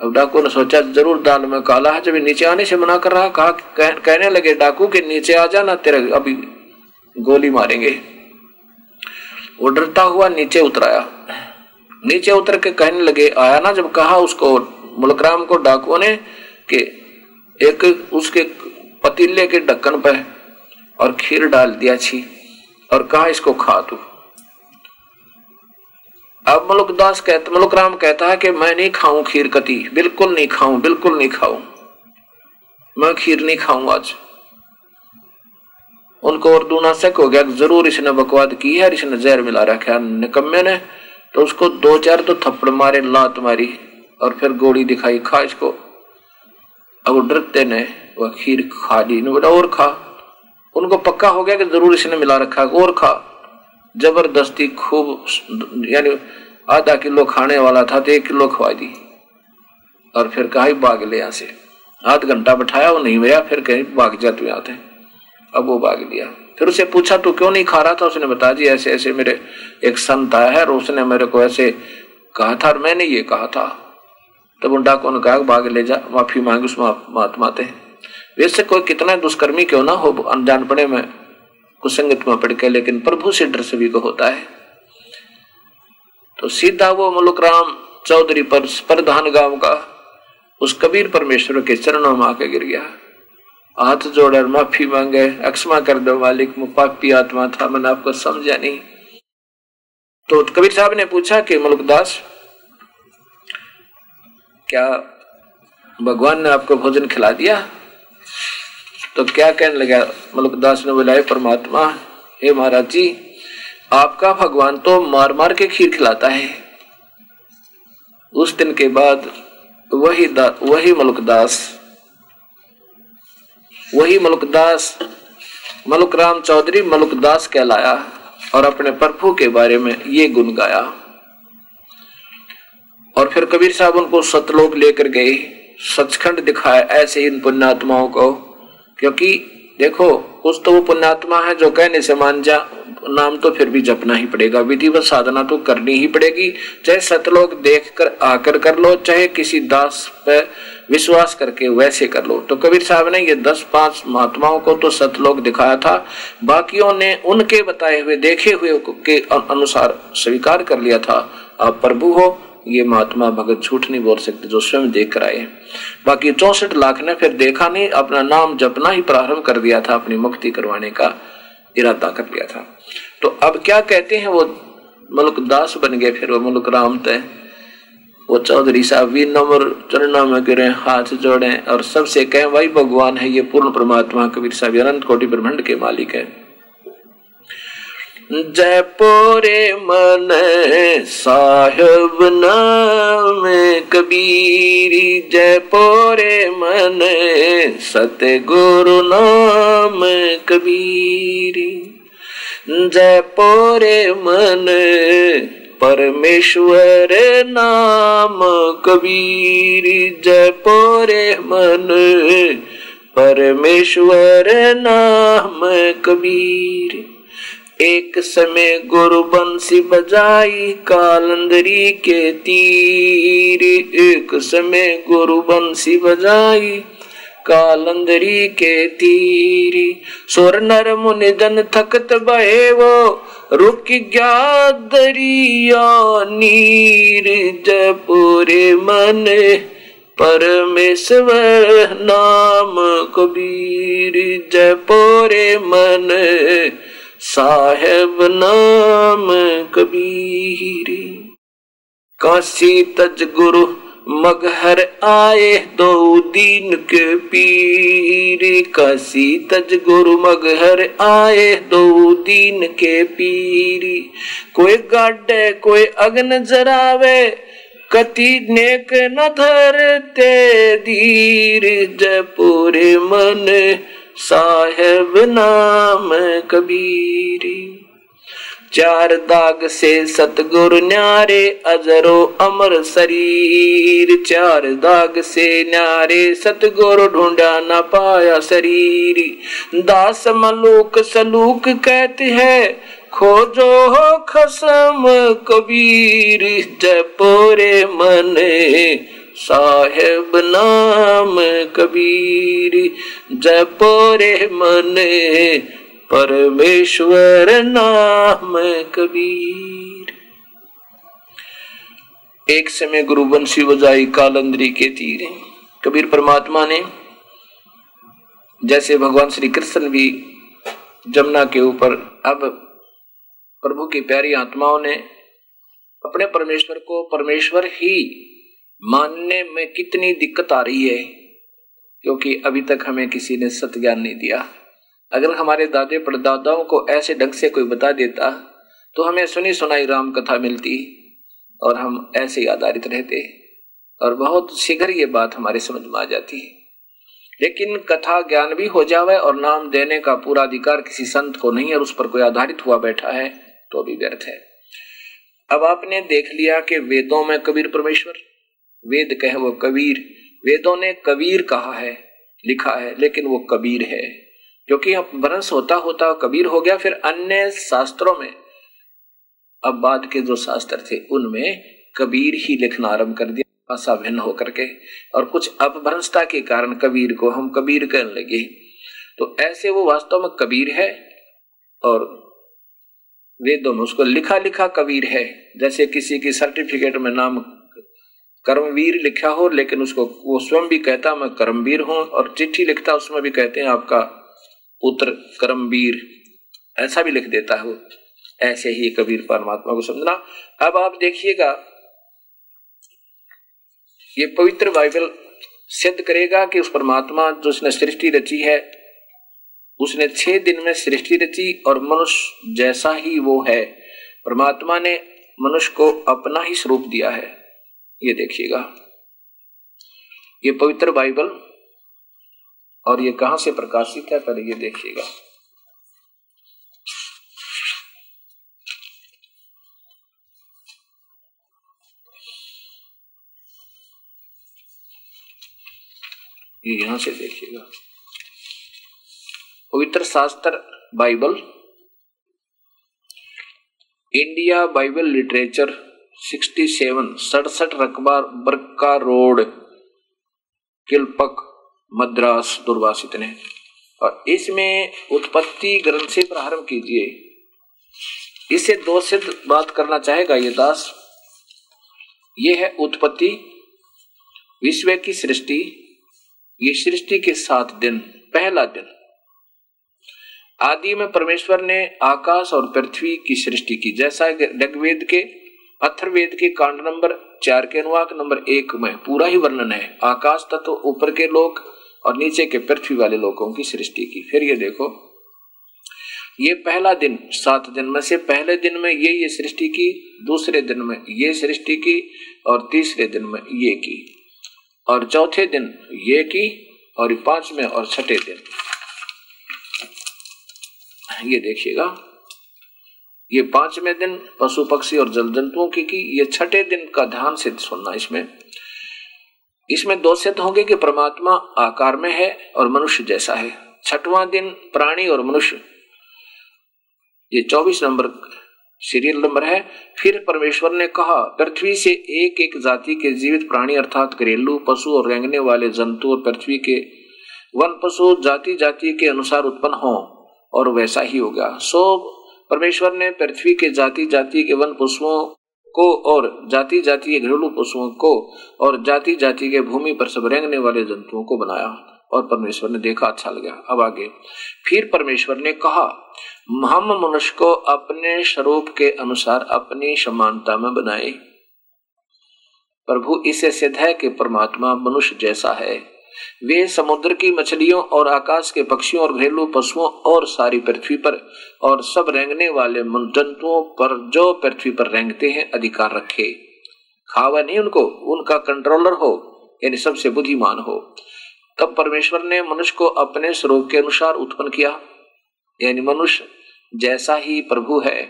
अब डाकू ने सोचा ज़रूर दाल में काला है। जब नीचे आने से मना कर रहा कहा कह, कहने लगे डाकू के नीचे आ जाना तेरे अभी गोली मारेंगे। वो डरता हुआ नीचे उतराया। नीचे उतर के कहने लगे आया ना? जब कहा उसको मुलकराम को डाकुओं ने कि एक उसके पतीले के ढक्कन पर और खीर डाल दिया छी और कहा इसको खा तू। अब मलुक दास कहते, मलुक राम कहता है कि मैं नहीं खाऊं खीर कति। बिल्कुल नहीं खाऊं, बिल्कुल नहीं खाऊं। मैं खीर नहीं खाऊं आज। उनको और दूना शक हो गया, ज़रूर इसने बकवाद की है इसने जहर मिला रखा निकम्मे ने तो उसको दो चार तो थप्पड़ मारे, लात मारी और फिर गोली दिखाई खा इसको। अब डरते ने, वह खीर खा ली। बोला, और खा। उनको पक्का हो गया कि ज़रूर इसने मिला रखा और खा। ज़बरदस्ती खूब यानी आधा किलो खाने वाला था तो एक किलो खवा दी। और फिर कहा भाग ले यहाँ से। आध घंटा बैठाया, वो नहीं मिला, फिर कहीं, भाग जा तू यहाँ थे अब वो भाग लिया। फिर उसे पूछा, तू क्यों नहीं खा रहा था? उसने बता जी, ऐसे ऐसे मेरे एक संत आया है और उसने मेरे को ऐसे कहा था और मैंने ये कहा था। तब उन डाकों ने कहा, भाग ले जा, माफ़ी मांगी उस महात्मा थे वैसे कोई कितना दुष्कर्मी क्यों ना हो, अनजान पड़े में? कुसंगत में पड़ के, लेकिन प्रभु से डर सभी को होता है। तो सीधा वो मुलुक राम चौधरी पर प्रधान गाँव का, उस कबीर परमेश्वर के चरणों में आके गिर गया। हाथ जोड़कर माफ़ी मांगे, अक्षमा कर दो मालिक मुझ पापी आत्मा था, मैंने आपको समझा नहीं। तो कबीर साहब ने पूछा कि मुल्कदास क्या भगवान ने आपको भोजन खिला दिया? तो क्या कहने लगा? मलकदास ने बुलाए परमात्मा, हे महाराज जी, आपका भगवान तो मार मार के खीर खिलाता है। उस दिन के बाद वही वही मलकदास वही मलकदास मलुक राम चौधरी मलुकदास कहलाया और अपने प्रभु के बारे में ये गुण गाया। और फिर कबीर साहब उनको सतलोक लेकर गए, सचखंड दिखाया ऐसे इन पुण्यात्माओं को। क्योंकि देखो, कुछ तो वो पुण्यात्मा है जो कहने से मान जा नाम तो फिर भी जपना ही पड़ेगा। विधिवत साधना तो करनी ही पड़ेगी। चाहे सतलोक देख कर आकर कर लो, चाहे किसी दास पे विश्वास करके वैसे कर लो। तो कबीर साहब ने ये दस पाँच महात्माओं को तो सतलोक दिखाया था। बाकियों ने उनके बताए हुए, देखे हुए के अनुसार स्वीकार कर लिया था। आप प्रभु हो ये महात्मा भगत झूठ नहीं बोल सकते, जो स्वयं देख कर आए बाकी चौसठ लाख ने फिर देखा नहीं, अपना नाम जपना ही प्रारंभ कर दिया था, अपनी मुक्ति करवाने का इरादा कर लिया था। तो अब क्या कहते हैं, वो मुल्क दास बन गए, फिर वो मुल्क राम तय वो चौधरी साहब भी नंबर चरणा में गिरे हाथ जोड़े और सबसे कहें भाई भगवान है, ये पूर्ण परमात्मा, कबीर साहब, अनंत कोटि ब्रह्मंड के मालिक है। जयपुरे मन साहब नाम कबीरी। जयपोरे मन सतगुरु नाम कबीरी। जयपोरे मन परमेश्वर नाम कबीरी। जयपोरे मन परमेश्वर नाम कबीर। एक समय गुरु बंसी बजाई कालंदरी के तीर। एक समय गुरु बंसी बजाई कालंदरी के तीरी। सुर नर मुनि जन थकत बहे वो, रुक गया दरिया नीर। जपूरे मन परमेश्वर नाम कबीर। जयपुरे मन साहेब नाम कबीर। काशी तज गुरु मगहर आए दो दीन के पीर। काशी तज गुरु मगहर आए दो दीन के पीरी। कोई गाडे कोई अग्न जरावे, कति नेक न धरते धीर जपूरे मन साहेब नाम कबीरी। चार दाग से सतगुरु न्यारे, अजरो अमर शरीर। चार दाग से न्यारे, सतगुरु ढूंढा न पाया शरीर। दास मलूक सलूक कहते हैं, खोजो हो खसम कबीर। जपोरे मन साहेब नाम कबीर जपोरे मन परमेश्वर नाम कबीर। एक समय गुरु बंसी बजाई कालंदरी के तीर कबीर परमात्मा ने जैसे भगवान श्री कृष्ण भी जमुना के ऊपर अब प्रभु की प्यारी आत्माओं ने अपने परमेश्वर को परमेश्वर ही मानने में कितनी दिक्कत आ रही है? क्योंकि अभी तक हमें किसी ने सत्य ज्ञान नहीं दिया। अगर हमारे दादे परदादाओं को ऐसे ढंग से कोई बता देता तो हमें सुनी सुनाई राम कथा मिलती, और हम ऐसे ही आधारित रहते, और बहुत शीघ्र ये बात हमारे समझ में आ जाती। लेकिन कथा ज्ञान भी हो जावे और नाम देने का पूरा अधिकार किसी संत को नहीं और उस पर कोई आधारित हुआ बैठा है तो भी व्यर्थ है। अब आपने देख लिया कि वेदों में कबीर परमेश्वर वेद कहे वो कबीर। वेदों ने कबीर कहा है, लिखा है, लेकिन वो कबीर है। क्योंकि अब वंश होता होता कबीर हो गया, फिर अन्य शास्त्रों में, अब बाद के जो शास्त्र थे, उनमें कबीर ही लिखना आरंभ कर दिया, भाषा भिन्न होकर के। और कुछ अपभ्रंशता के कारण कबीर को हम कबीर कहने लगे। तो ऐसे वो वास्तव में कबीर है, और वेदों में उसको लिखा लिखा कबीर है। जैसे किसी की सर्टिफिकेट में नाम कर्मवीर लिखा हो, लेकिन उसको, वो स्वयं भी कहता, मैं कर्मवीर हूँ और चिट्ठी लिखता, उसमें भी कहते हैं, आपका पुत्र कर्मवीर ऐसा भी लिख देता है ऐसे ही कबीर परमात्मा को समझना। अब आप देखिएगा, ये पवित्र बाइबल सिद्ध करेगा कि उस परमात्मा जो उसने सृष्टि रची है, उसने छह दिन में सृष्टि रची, और मनुष्य जैसा ही वो है। परमात्मा ने मनुष्य को अपना ही स्वरूप दिया है। ये देखिएगा। ये पवित्र बाइबल और ये कहाँ से प्रकाशित है, पहले ये देखिएगा। ये यहाँ से देखिएगा। पवित्र शास्त्र बाइबल, इंडिया बाइबल लिटरेचर 67 सड़सठ रकबा बरका रोड, किलपक, मद्रास, दुर्वासित ने। और इसमें उत्पत्ति ग्रंथ से प्रारंभ कीजिए। इसे दो सिद्ध बात करना चाहेगा ये दास। ये है उत्पत्ति, विश्व की सृष्टि, ये सृष्टि के सात दिन, पहला दिन। आदि में परमेश्वर ने आकाश और पृथ्वी की सृष्टि की, जैसा ऋग्वेद के अथर्वेद के कांड नंबर चार के अनुवाक नंबर एक में पूरा ही वर्णन है। आकाश तत्व ऊपर के लोग और नीचे के पृथ्वी वाले लोगों की सृष्टि की। फिर ये देखो। ये पहला दिन, सात दिन में से पहले दिन में ये ये सृष्टि की, दूसरे दिन में ये सृष्टि की और तीसरे दिन में ये की। और चौथे दिन ये की और पाँचवें और छठे दिन। ये देखिएगा। ये पाँचवें दिन पशु पक्षी और जल जंतुओं की की, ये छठे दिन का ध्यान से सुनना इसमें। इसमें दो सिद्ध होंगे कि परमात्मा आकार में है और मनुष्य जैसा है। छठवां दिन प्राणी और मनुष्य। ये चौबीस नंबर सीरियल नंबर है। फिर परमेश्वर ने कहा, पृथ्वी से एक एक जाति के जीवित प्राणी अर्थात घरेलू पशु और रेंगने वाले जंतु और पृथ्वी के वन पशु जाति जाति के अनुसार उत्पन्न हो, और वैसा ही हो गया सो परमेश्वर ने पृथ्वी के जाति जाति के वन पशुओं को और जाति जाति के घरेलू पशुओं को और जाति जाति के भूमि पर सब रेंगने वाले जंतुओं को बनाया और परमेश्वर ने देखा अच्छा लगा। अब आगे। फिर परमेश्वर ने कहा, हम मनुष्य को अपने स्वरूप के अनुसार अपनी समानता में बनाए। प्रभु इसे सिद्ध है कि परमात्मा मनुष्य जैसा है। वे समुद्र की मछलियों और आकाश के पक्षियों और घरेलू पशुओं और सारी पृथ्वी पर और सब रेंगने वाले जंतुओं पर जो पृथ्वी पर रेंगते हैं, अधिकार रखे। खावा नहीं उनको, उनका कंट्रोलर हो, यानी सबसे बुद्धिमान हो। तब परमेश्वर ने मनुष्य को अपने स्वरूप के अनुसार उत्पन्न किया। यानी मनुष्य जैसा ही प्रभु है।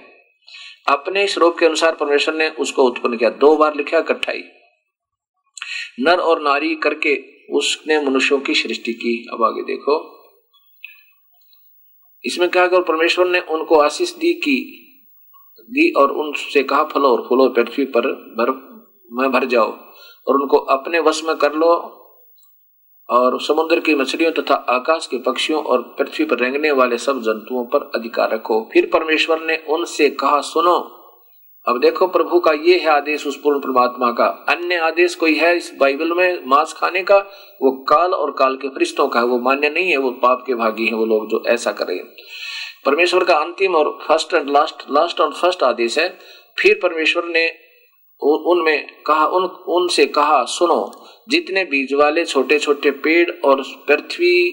अपने स्वरूप के अनुसार परमेश्वर ने उसको उत्पन्न किया। दो बार लिखा इकट्ठाई नर और नारी करके उसने मनुष्यों की सृष्टि की। अब आगे देखो। इसमें क्या कर परमेश्वर ने उनको आशीष दी की, दी और उनसे कहा, फलो और फूलो पृथ्वी पर भर, में भर जाओ और उनको अपने वश में कर लो और समुद्र की मछलियों तथा आकाश के पक्षियों और पृथ्वी पर रेंगने वाले सब जंतुओं पर अधिकार रखो। फिर परमेश्वर ने उनसे कहा, सुनो अब देखो प्रभु का ये है आदेश उस पूर्ण परमात्मा का। अन्य आदेश कोई है इस बाइबल में मांस खाने का? वो काल और काल के फरिश्तों का है। वो मान्य नहीं है, वो पाप के भागी हैं वो लोग जो ऐसा करें। परमेश्वर का अंतिम और फ़र्स्ट एंड लास्ट लास्ट और फ़र्स्ट आदेश है। फिर परमेश्वर ने उनमें कहा, उन, उनसे कहा, सुनो, जितने बीज वाले छोटे छोटे पेड़ और पृथ्वी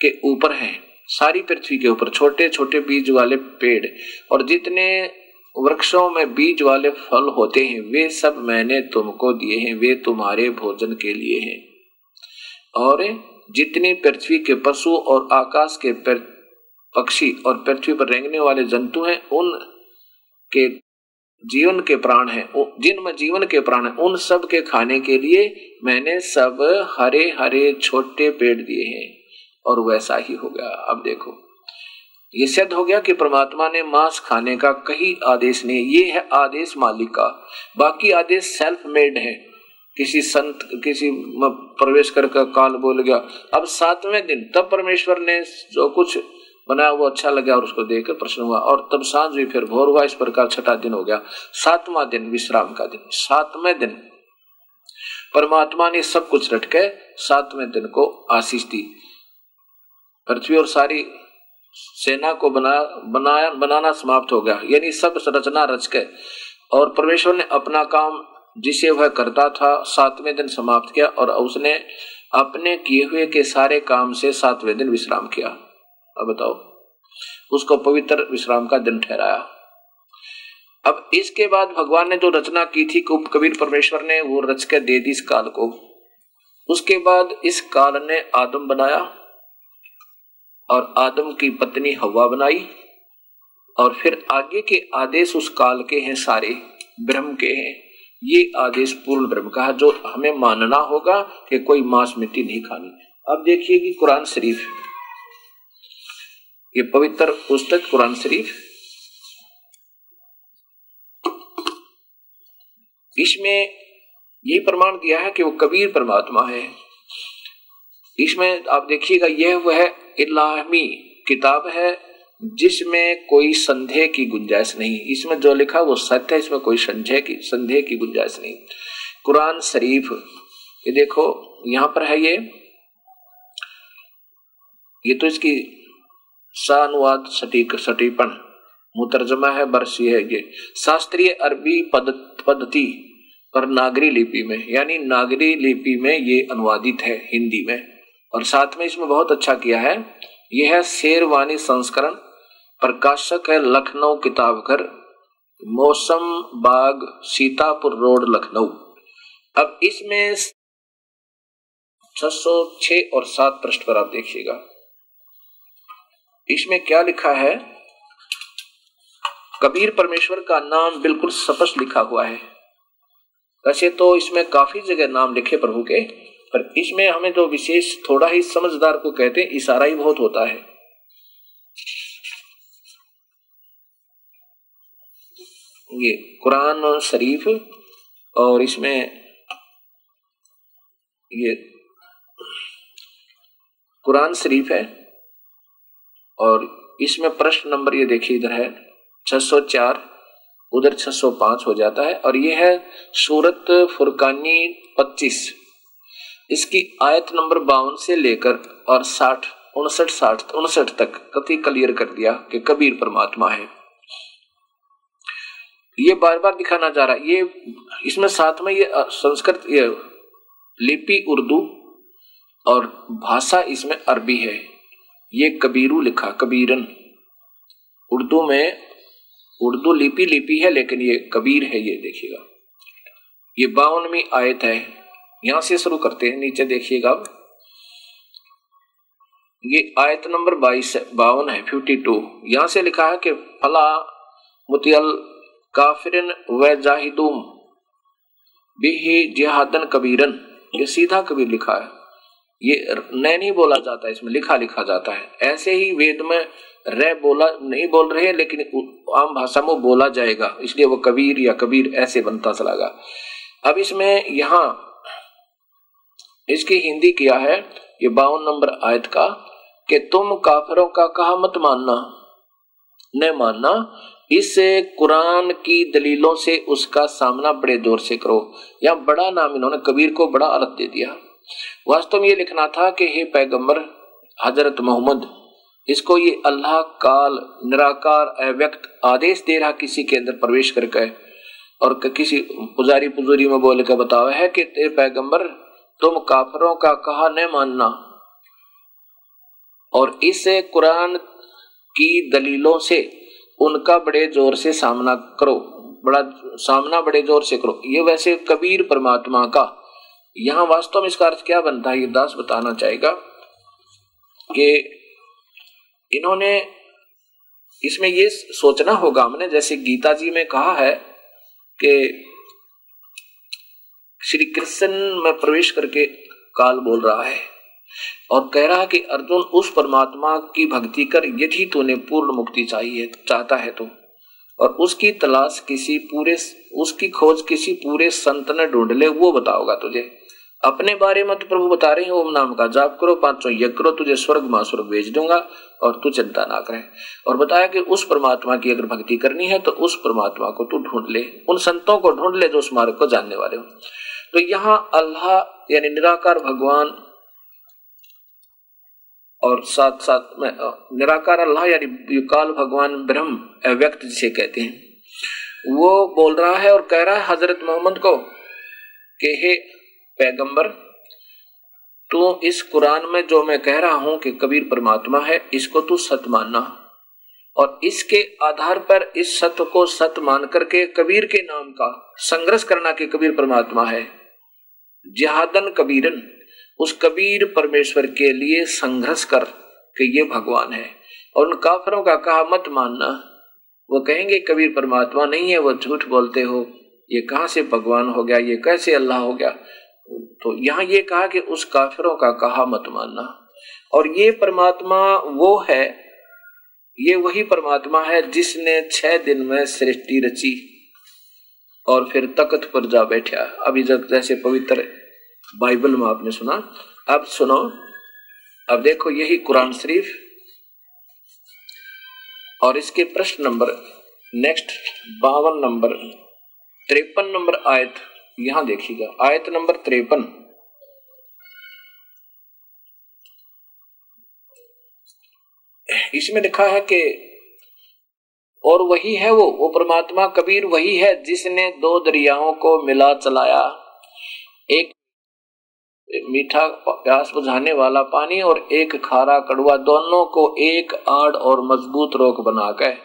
के ऊपर हैं, सारी पृथ्वी के ऊपर छोटे छोटे बीज वाले पेड़, और जितने वृक्षों में बीज वाले फल होते हैं, वे सब मैंने तुमको दिए हैं, वे तुम्हारे भोजन के लिए हैं। और जितनी पृथ्वी के पशु और आकाश के पक्षी और पृथ्वी पर रेंगने वाले जंतु हैं, उन के जीवन के प्राण हैं जिनमें जीवन के प्राण हैं, उन सब के खाने के लिए मैंने सब हरे हरे छोटे पेड़ दिए हैं, और वैसा ही हो गया। अब देखो। ये सिद्ध हो गया कि परमात्मा ने मांस खाने का कहीं आदेश नहीं, ये है आदेश मालिक का। बाकी आदेश सेल्फ मेड है। किसी संत, किसी प्रवेश कर का काल बोल गया। अब सातवें दिन, तब परमेश्वर ने जो कुछ बनाया वो अच्छा लगा और उसको देखकर प्रश्न हुआ। और तब साँझ भी फिर भोर हुआ, इस प्रकार छठा दिन हो गया। सातवां दिन, विश्राम का दिन। सातवें दिन, परमात्मा ने सब कुछ रटके सातवें दिन को आशीष दी। पृथ्वी और सारी सेना को बना, बनाया, बनाना समाप्त हो गया। यानी सब रचना रच के और परमेश्वर ने अपना काम जिसे वह करता था, सातवें दिन समाप्त किया और उसने अपने किए हुए के सारे काम से सातवें दिन विश्राम किया। अब बताओ, उसको पवित्र विश्राम का दिन ठहराया। अब इसके बाद भगवान ने जो रचना की थी कबीर परमेश्वर ने वो रच के दे दी इस काल को। उसके बाद इस काल ने आदम बनाया। और आदम की पत्नी हवा बनाई और फिर आगे के आदेश उस काल के हैं सारे, ब्रह्म के हैं। ये आदेश पूर्ण ब्रह्म का जो हमें मानना होगा कि कोई मांस मिट्टी नहीं खानी। अब देखिए कि कुरान शरीफ, ये पवित्र पुस्तक कुरान शरीफ। इसमें ये प्रमाण दिया है कि वो कबीर परमात्मा है। इसमें आप देखिएगा, यह वह इलामी किताब है जिसमें कोई संदेह की गुंजाइश नहीं। इसमें जो लिखा वो सत्य है, इसमें कोई संदेह की संदेह की गुंजाइश नहीं। कुरान शरीफ, ये देखो, यहाँ पर है ये। ये तो इसकी सानुवाद सटीक, सटीपन, मुतरजमा है, बरसी है ये। शास्त्रीय अरबी पद, पद्धति पर नागरी लिपि में, यानी नागरी लिपि में ये अनुवादित है, हिंदी में। और साथ में इसमें बहुत अच्छा किया है। यह है शेरवानी संस्करण। प्रकाशक है लखनऊ किताब घर मौसम बाग, सीतापुर रोड, लखनऊ। अब इसमें 606 और सात पृष्ठ पर आप देखिएगा। इसमें क्या लिखा है? कबीर परमेश्वर का नाम बिल्कुल स्पष्ट लिखा हुआ है। वैसे तो इसमें काफ़ी जगह नाम लिखे प्रभु के। पर इसमें हमें जो विशेष थोड़ा ही समझदार को कहते हैं, इशारा ही बहुत होता है। ये कुरान शरीफ और इसमें ये कुरान शरीफ है और इसमें प्रश्न नंबर ये देखिए, इधर है 604 उधर 605 हो जाता है और ये है सूरत फुरकानी 25 इसकी आयत नंबर बावन से लेकर और साठ, उनसठ साठ, उनसठ तक कति क्लियर कर दिया कि कबीर परमात्मा है। ये बार बार दिखाना चाह रहा है। ये, इसमें साथ में ये संस्कृत, ये लिपि उर्दू और भाषा इसमें अरबी है। ये कबीरू लिखा, कबीरन। उर्दू में, उर्दू लिपि लिपि है, लेकिन ये कबीर है, ये देखिएगा। ये बावनवी आयत है। यहाँ से शुरू करते हैं, नीचे देखिएगा अब। ये आयत नंबर बाईस बावन है फिफ्टी टू यहाँ से लिखा है कि, फला मुतियल काफिरन व जाहिदुम बिही जिहादन कबीरन। ये सीधा कबीर लिखा है। ये न नहीं बोला जाता इसमें लिखा लिखा जाता है। ऐसे ही वेद में रे बोला, नहीं बोल रहे लेकिन आम भाषा में बोला जाएगा। इसलिए वो कबीर या कबीर ऐसे बनता चला गया। अब इसमें यहाँ इसकी हिंदी किया है ये बावन नंबर आयत का, कि तुम काफरों का कहा मत मानना, न मानना। इस कुरान की दलीलों से उसका सामना बड़े ज़ोर से करो। या बड़ा नाम इन्होंने कबीर को बड़ा अर्थ दे दिया। वास्तव में ये लिखना था कि हे पैगंबर, हज़रत मोहम्मद, इसको ये अल्लाह काल निराकार, अव्यक्त आदेश दे रहा किसी के अंदर प्रवेश करके और किसी पुजारी पुजारी में बोल के बतावा है कि तेरे पैगंबर तुम काफरों का कहा न मानना। और इस कुरान की दलीलों से, उनका बड़े ज़ोर से सामना करो। बड़ा सामना बड़े ज़ोर से करो। ये वैसे कबीर परमात्मा का। यहाँ वास्तव में इसका अर्थ क्या बनता है, ये दास बताना चाहेगा कि इन्होंने, इसमें ये सोचना होगा हमने, जैसे गीता जी में कहा है कि श्री कृष्ण में प्रवेश करके काल बोल रहा है और कह रहा है कि अर्जुन उस परमात्मा की भक्ति कर यदि तूने पूर्ण मुक्ति चाहिए, चाहता है तो। और उसकी तलाश किसी पूरे उसकी खोज किसी पूरे संत ने ढूंढ ले, वो बताओगा तुझे। अपने बारे में तो प्रभु बता रहे हैं, ओम नाम का जाप करो, पाँचों यज्ञ करो, तुझे स्वर्ग माँ स्वर्ग भेज दूँगा और तू चिंता ना करे। और बताया कि उस परमात्मा की अगर भक्ति करनी है तो उस परमात्मा को तू ढूंढ ले, उन संतों को ढूंढ ले जो उस मार्ग को जानने वाले हो। तो यहाँ अल्लाह, यानी निराकार भगवान और साथ साथ में निराकार अल्लाह, यानी काल भगवान ब्रह्म व्यक्त जिसे कहते हैं। वो बोल रहा है और कह रहा है हज़रत मोहम्मद को कि, हे पैगंबर, तू इस कुरान में जो मैं कह रहा हूँ कि कबीर परमात्मा है, इसको तू सत मानना। और इसके आधार पर इस सत्य को सत मान करके कबीर के नाम का संघर्ष करना कि कबीर परमात्मा है। जिहादन कबीरन, उस कबीर परमेश्वर के लिए संघर्ष कर कि ये भगवान है। और उन काफरों का कहा मत मानना। वो कहेंगे, कबीर परमात्मा नहीं है, वो झूठ बोलते हो। ये कहाँ से भगवान हो गया? ये कैसे अल्लाह हो गया? तो यहाँ ये कहा कि उस काफिरों का कहा मत मानना। और ये परमात्मा वो है, ये वही परमात्मा है जिसने छह दिन में सृष्टि रची। और फिर तकत पर जा बैठा। अभी जब जैसे पवित्र बाइबल में आपने सुना, अब सुनो अब देखो, यही कुरान शरीफ। और इसके प्रश्न नंबर नेक्स्ट बावन नंबर, तिरपन नंबर आयत यहाँ देखिएगा। आयत नंबर तिरपन। इसमें लिखा है कि और वही है वो वो परमात्मा कबीर वही है जिसने दो दरियाओं को मिला चलाया। एक मीठा प्यास बुझाने वाला पानी और एक खारा कड़वा दोनों को एक आड़ और मज़बूत रोक बनाकर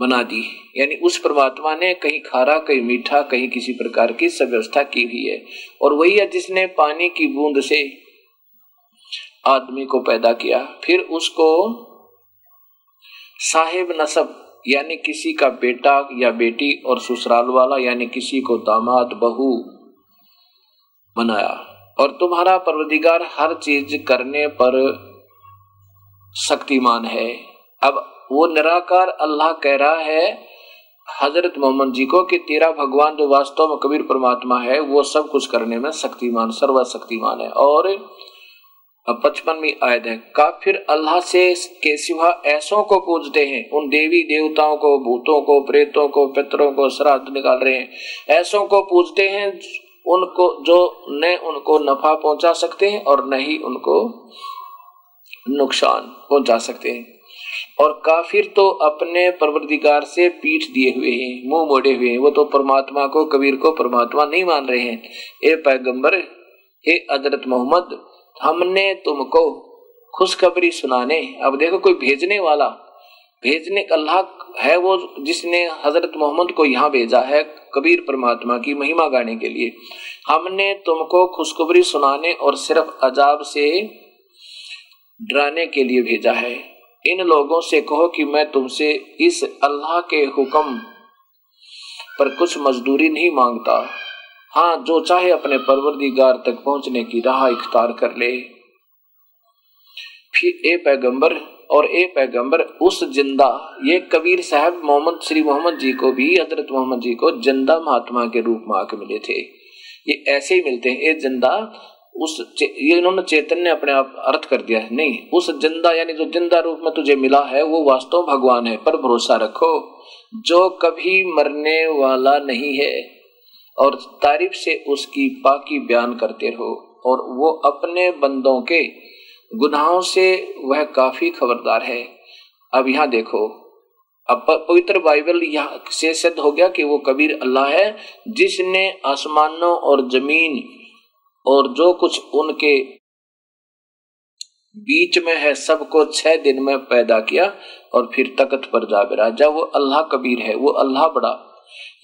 बना दी। यानी उस परमात्मा ने कहीं खारा, कहीं मीठा, कहीं किसी प्रकार की व्यवस्था की हुई है। और वही है जिसने पानी की बूंद से आदमी को पैदा किया। फिर उसको साहेब नसब, यानी किसी का बेटा या बेटी और ससुराल वाला, यानी किसी को दामाद बहू बनाया। और तुम्हारा परवदिगार हर चीज़ करने पर शक्तिमान है। अब वो निराकार अल्लाह कह रहा है, हज़रत मोहम्मद जी को कि तेरा भगवान जो वास्तव में कबीर परमात्मा है, वो सब कुछ करने में शक्तिमान, सर्वशक्तिमान है। और पचपनवी आयत है काफिर अल्लाह से के सिवा ऐसों को पूजते हैं। उन देवी देवताओं को, भूतों को, प्रेतों को, पितरों को श्राद्ध निकाल रहे हैं। ऐसों को पूजते हैं उनको, जो न उनको नफा पहुँचा सकते हैं और न ही उनको नुकसान पहुँचा सकते हैं। और काफिर तो अपने परवरदिगार से पीठ दिए हुए हैं, मुँह मोड़े हुए हैं। वो तो परमात्मा को, कबीर को परमात्मा नहीं मान रहे हैं। ए पैगंबर, हे हज़रत मोहम्मद हमने तुमको खुशखबरी सुनाने, अब देखो कोई भेजने वाला, भेजने, अल्लाह है वो जिसने हज़रत मोहम्मद को यहाँ भेजा है कबीर परमात्मा की महिमा गाने के लिए। हमने तुमको खुशखबरी सुनाने और सिर्फ़ अजाब से डराने के लिए भेजा है। इन लोगों से कहो कि मैं तुमसे इस अल्लाह के हुक्म पर कुछ मजदूरी नहीं माँगता। हाँ जो चाहे अपने परवरदिगार तक पहुँचने की राह इख्तार कर ले। फिर ए पैगंबर और ए पैगंबर, उस ज़िंदा, ये कबीर साहब मोहम्मद, श्री मोहम्मद जी को भी, हज़रत मोहम्मद जी को ज़िंदा महात्मा के रूप में आके मिले थे। ये ऐसे ही मिलते हैं। ये ज़िंदा, उस ये इन्होंने चैतन्य अपने आप अर्थ कर दिया है। नहीं, उस ज़िंदा, यानी जो ज़िंदा रूप में तुझे मिला है, वो वास्तव भगवान है, पर भरोसा रखो। जो कभी मरने वाला नहीं है और तारीफ़ से उसकी पाकी बयान करते रहो। और वो अपने बंदों के गुनाहों से वह काफ़ी खबरदार है। अब यहाँ देखो, अब पवित्र बाइबल यहाँ से सिद्ध हो गया कि वो कबीर अल्लाह है, जिसने आसमानों और ज़मीन और जो कुछ उनके बीच में है, सबको छह दिन में पैदा किया और फिर तकत पर जा बिरा जब वो अल्लाह कबीर है, वो अल्लाह बड़ा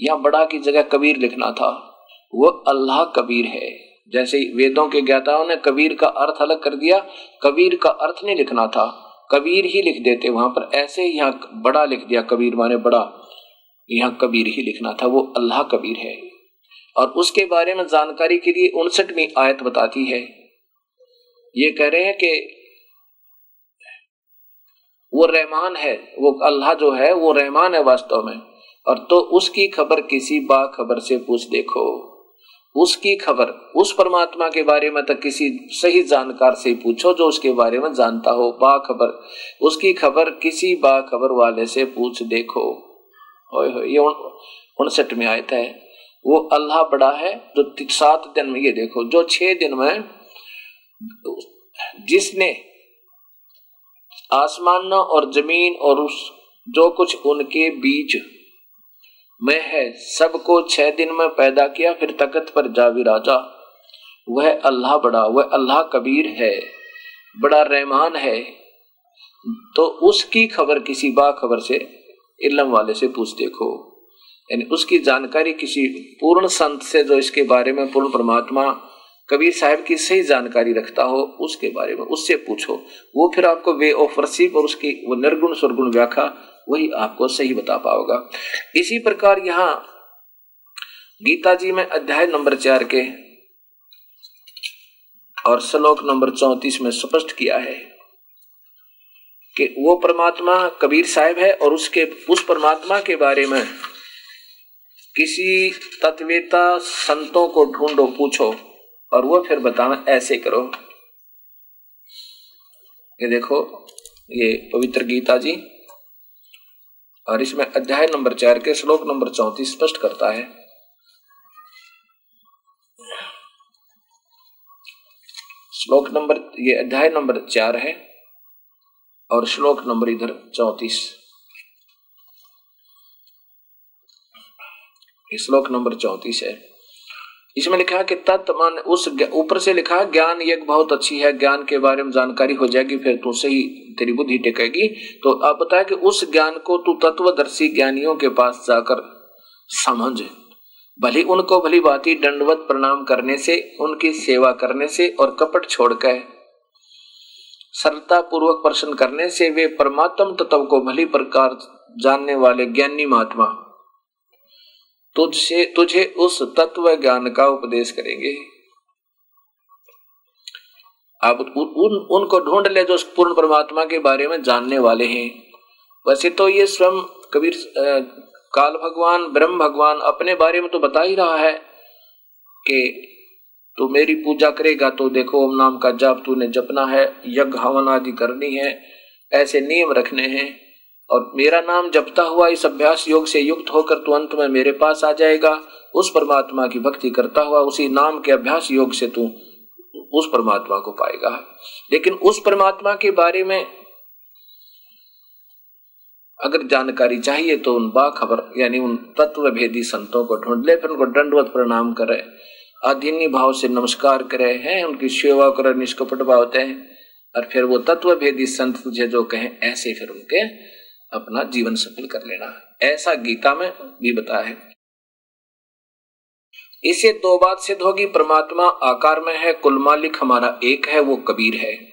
या बड़ा की जगह कबीर लिखना था। वो अल्लाह कबीर है। जैसे वेदों के ज्ञाताओं ने कबीर का अर्थ अलग कर दिया, कबीर का अर्थ नहीं लिखना था। कबीर ही लिख देते, वहाँ पर ऐसे यहाँ बड़ा लिख दिया, कबीर माने बड़ा। यहाँ कबीर ही लिखना था, वो अल्लाह कबीर है। और उसके बारे में जानकारी के लिए उनसठवीं आयत बताती है। ये कह रहे हैं कि वो रहमान है, वो अल्लाह जो है, वो रहमान है वास्तव में। और तो उसकी खबर किसी बा खबर से पूछ देखो। उसकी खबर, उस परमात्मा के बारे में तो किसी सही जानकार से पूछो जो उसके बारे में जानता हो। बा खबर उसकी खबर किसी बा खबर वाले से पूछ देखो। ये उनसठ में आयता है। वो अल्लाह बड़ा है जो सात दिन में ये देखो, जो छह दिन में जिसने आसमान और ज़मीन और उस, जो कुछ उनके बीच में है, सबको छह दिन में पैदा किया, फिर तकत पर जा विराजा। वह अल्लाह बड़ा, वह अल्लाह कबीर है, बड़ा रहमान है। तो उसकी खबर किसी बा खबर से, इलम वाले से पूछ देखो। यानी उसकी जानकारी किसी पूर्ण संत से जो इसके बारे में, पूर्ण परमात्मा कबीर साहब की सही जानकारी रखता हो, उसके बारे में, उससे पूछो। वो फिर आपको वे ऑफ़ रसीब और उसकी वो निर्गुण स्वर्गुण व्याख्या वही आपको सही बता पाओगा। इसी प्रकार यहाँ गीता जी में अध्याय नंबर चार के और श्लोक नंबर चौतीस में स्पष्ट किया है कि वो परमात्मा कबीर साहब है और उसके, उस परमात्मा के बारे में किसी तत्वेता संतों को ढूंढो, पूछो और वो फिर बताना ऐसे करो। ये देखो, ये पवित्र गीता जी और इसमें अध्याय नंबर चार के श्लोक नंबर चौतीस स्पष्ट करता है। श्लोक नंबर, ये अध्याय नंबर चार है और श्लोक नंबर इधर चौतीस। श्लोक नंबर चौतीस है। इसमें लिखा है कि तत्व मान उस ऊपर से लिखा है, ज्ञान एक बहुत अच्छी है, ज्ञान के बारे में जानकारी हो जाएगी, फिर तू सही तेरी बुद्धि टेकेगी। तो आप बताया कि उस ज्ञान को तू तत्वदर्शी ज्ञानियों के पास जाकर समझ। भली उनको भली बाती दंडवत प्रणाम करने से, उनकी सेवा करने से और कपट छोड़कर सरलता पूर्वक प्रश्न करने से वे परमात्म तत्व को भली प्रकार जानने वाले ज्ञानी महात्मा तुझसे तुझे उस तत्व ज्ञान का उपदेश करेंगे। आप उन उनको ढूंढ ले जो पूर्ण परमात्मा के बारे में जानने वाले हैं। वैसे तो ये स्वयं कबीर काल भगवान, ब्रह्म भगवान अपने बारे में तो बता ही रहा है कि तू मेरी पूजा करेगा तो देखो ओम नाम का जाप तूने जपना है, यज्ञ हवन आदि करनी है, ऐसे नियम रखने हैं। और मेरा नाम जपता हुआ इस अभ्यास योग से युक्त होकर तू अंत में मेरे पास आ जाएगा। उस परमात्मा की भक्ति करता हुआ उसी नाम के अभ्यास योग से तू उस परमात्मा को पाएगा। लेकिन उस परमात्मा के बारे में अगर जानकारी चाहिए तो उन बाखबर यानी उन तत्व भेदी संतों को ढूंढ ले, फिर उनको दंडवत प्रणाम करे। अधीनी भाव से नमस्कार करे, हैं, उनकी सेवा करे, निष्कपट भाव हैं। और फिर वो तत्व भेदी संत तुझे जो कहें, ऐसे फिर उनके अपना जीवन सफल कर लेना। ऐसा गीता में भी बताया है। इसे दो बात सिद्ध होगी, परमात्मा आकार में है, कुल मालिक हमारा एक है, वो कबीर है।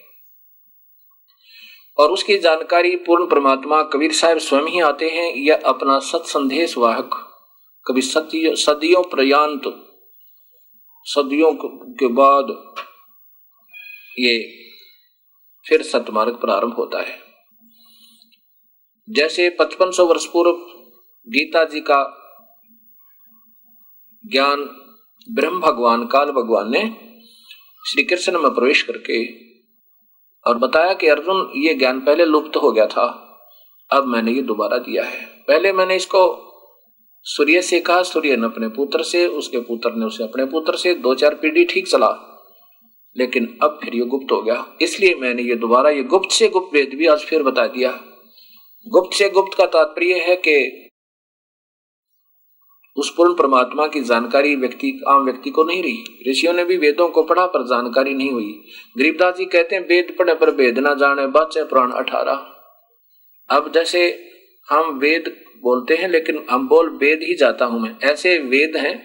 और उसकी जानकारी पूर्ण परमात्मा कबीर साहब स्वयं ही आते हैं, या अपना सत संदेश वाहक, कभी सत्य, सदियों प्रयांत, सदियों के बाद ये फिर सतमार्ग प्रारंभ होता है। जैसे पचपन सौ वर्ष पूर्व गीता जी का ज्ञान ब्रह्म भगवान, काल भगवान ने श्री कृष्ण में प्रवेश करके और बताया कि अर्जुन, ये ज्ञान पहले लुप्त हो गया था, अब मैंने ये दोबारा दिया है। पहले मैंने इसको सूर्य से कहा, सूर्य ने अपने पुत्र से, उसके पुत्र ने उसे अपने पुत्र से, दो चार पीढ़ी ठीक चला, लेकिन अब फिर ये गुप्त हो गया। इसलिए मैंने ये दोबारा, ये गुप्त से गुप्त वेद भी आज फिर बता दिया। गुप्त से गुप्त का तात्पर्य है कि उस पूर्ण परमात्मा की जानकारी व्यक्ति, आम व्यक्ति को नहीं रही। ऋषियों ने भी वेदों को पढ़ा, पर जानकारी नहीं हुई। गरीबदास जी कहते हैं, वेद पढ़े पर वेद ना जाने बच्चे पुराण अठारह। अब जैसे हम वेद बोलते हैं, लेकिन हम बोल वेद ही जाता हूँ मैं। ऐसे वेद हैं,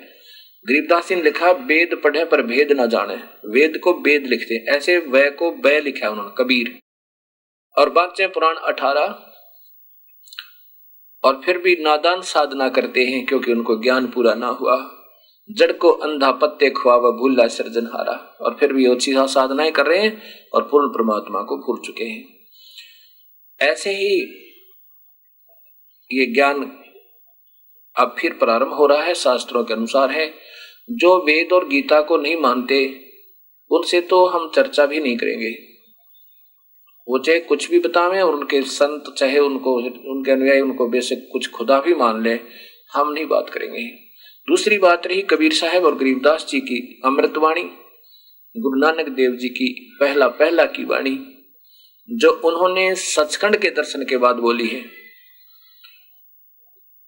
गरीबदास जी ने लिखा, वेद पढ़े पर भेद ना जाने। वेद को वेद लिखते ऐसे वह को वह लिखा उन्होंने, कबीर। और बादशाह पुराण अठारह और फिर भी नादान साधना करते हैं क्योंकि उनको ज्ञान पूरा ना हुआ। जड़ को अंधा पत्ते खुआवा भूला सृजनहारा। और फिर भी अच्छी साधनाएँ कर रहे हैं और पूर्ण परमात्मा को भूल चुके हैं। ऐसे ही ये ज्ञान अब फिर प्रारंभ हो रहा है, शास्त्रों के अनुसार है। जो वेद और गीता को नहीं मानते, उनसे तो हम चर्चा भी नहीं करेंगे। वो चाहे कुछ भी बतावे और उनके संत चाहे उनको, उनके अनुयायी उनको बेसिक कुछ खुदा भी मान ले, हम नहीं बात करेंगे। दूसरी बात रही कबीर साहब और गरीबदास जी की अमृतवाणी गुरु नानक देव जी की पहला पहला की वाणी, जो उन्होंने सचखंड के दर्शन के बाद बोली है।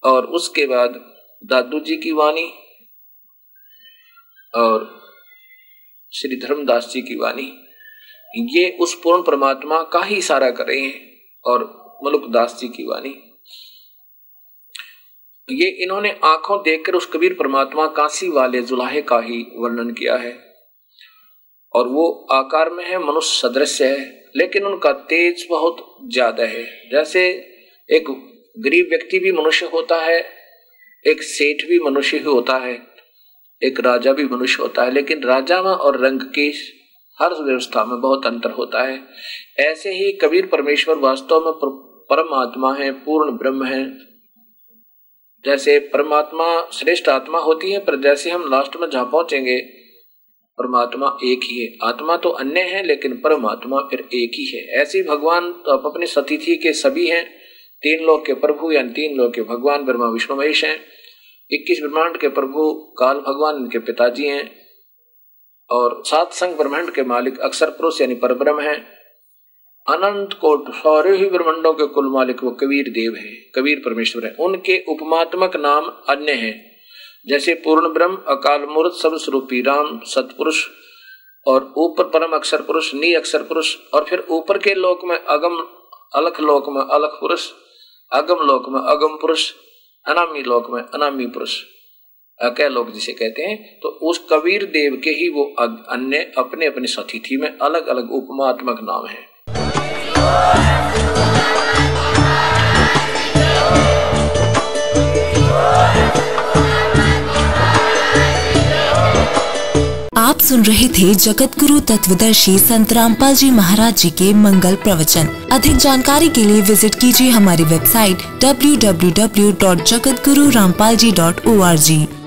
और उसके बाद दादू जी की वाणी और श्री धर्मदास जी की वाणी। ये उस पूर्ण परमात्मा का ही इशारा कर रहे हैं और मुलुकदास जी की वाणी। ये इन्होंने आँखों देखकर उस कबीर परमात्मा काशी वाले जुलाहे का ही वर्णन किया है। और वो आकार में है, मनुष्य सदृश है, लेकिन उनका तेज बहुत ज़्यादा है। जैसे एक गरीब व्यक्ति भी मनुष्य होता है, एक सेठ भी मनुष्य ही होता है, एक राजा भी मनुष्य होता है, लेकिन राजा और रंग की हर व्यवस्था में बहुत अंतर होता है। ऐसे ही कबीर परमेश्वर वास्तव में परमात्मा है, पूर्ण ब्रह्म है। जैसे परमात्मा श्रेष्ठ आत्मा होती है, पर जैसे हम लास्ट में जहाँ पहुँचेंगे, परमात्मा एक ही है। आत्मा तो अन्य है, लेकिन परमात्मा फिर एक ही है। ऐसी भगवान तो आप अपनी सतिथि के सभी हैं। तीन लोग के प्रभु या तीन लोग के भगवान ब्रह्मा, विष्णु, महेश हैं। इक्कीस ब्रह्मांड के प्रभु, काल भगवान, इनके पिताजी हैं। और सात संघ ब्रह्मांड के मालिक अक्षर पुरुष यानी परब्रह्म है। अनंत कोट सारे ही ब्रह्मंडों के कुल मालिक वो कबीर देव है, कबीर परमेश्वर है। उनके उपमात्मक नाम अन्य हैं। जैसे पूर्ण ब्रह्म, अकाल मूर्त सब स्वरूपी राम, सतपुरुष और ऊपर परम अक्षर पुरुष, नी अक्षर पुरुष और फिर ऊपर के लोक में अगम, अलख लोक में अलख पुरुष, अगम लोक में अगम पुरुष, अनामी लोक में अनामी पुरुष। अकय लोग जिसे कहते हैं तो उस कबीर देव के ही वो अन्य, अपने अपने सतिथि में अलग अलग उपमात्मक नाम है। आप सुन रहे थे जगत गुरु तत्वदर्शी संत रामपाल जी महाराज जी के मंगल प्रवचन। अधिक जानकारी के लिए विज़िट कीजिए हमारी वेबसाइट www.jagatgururampalji.org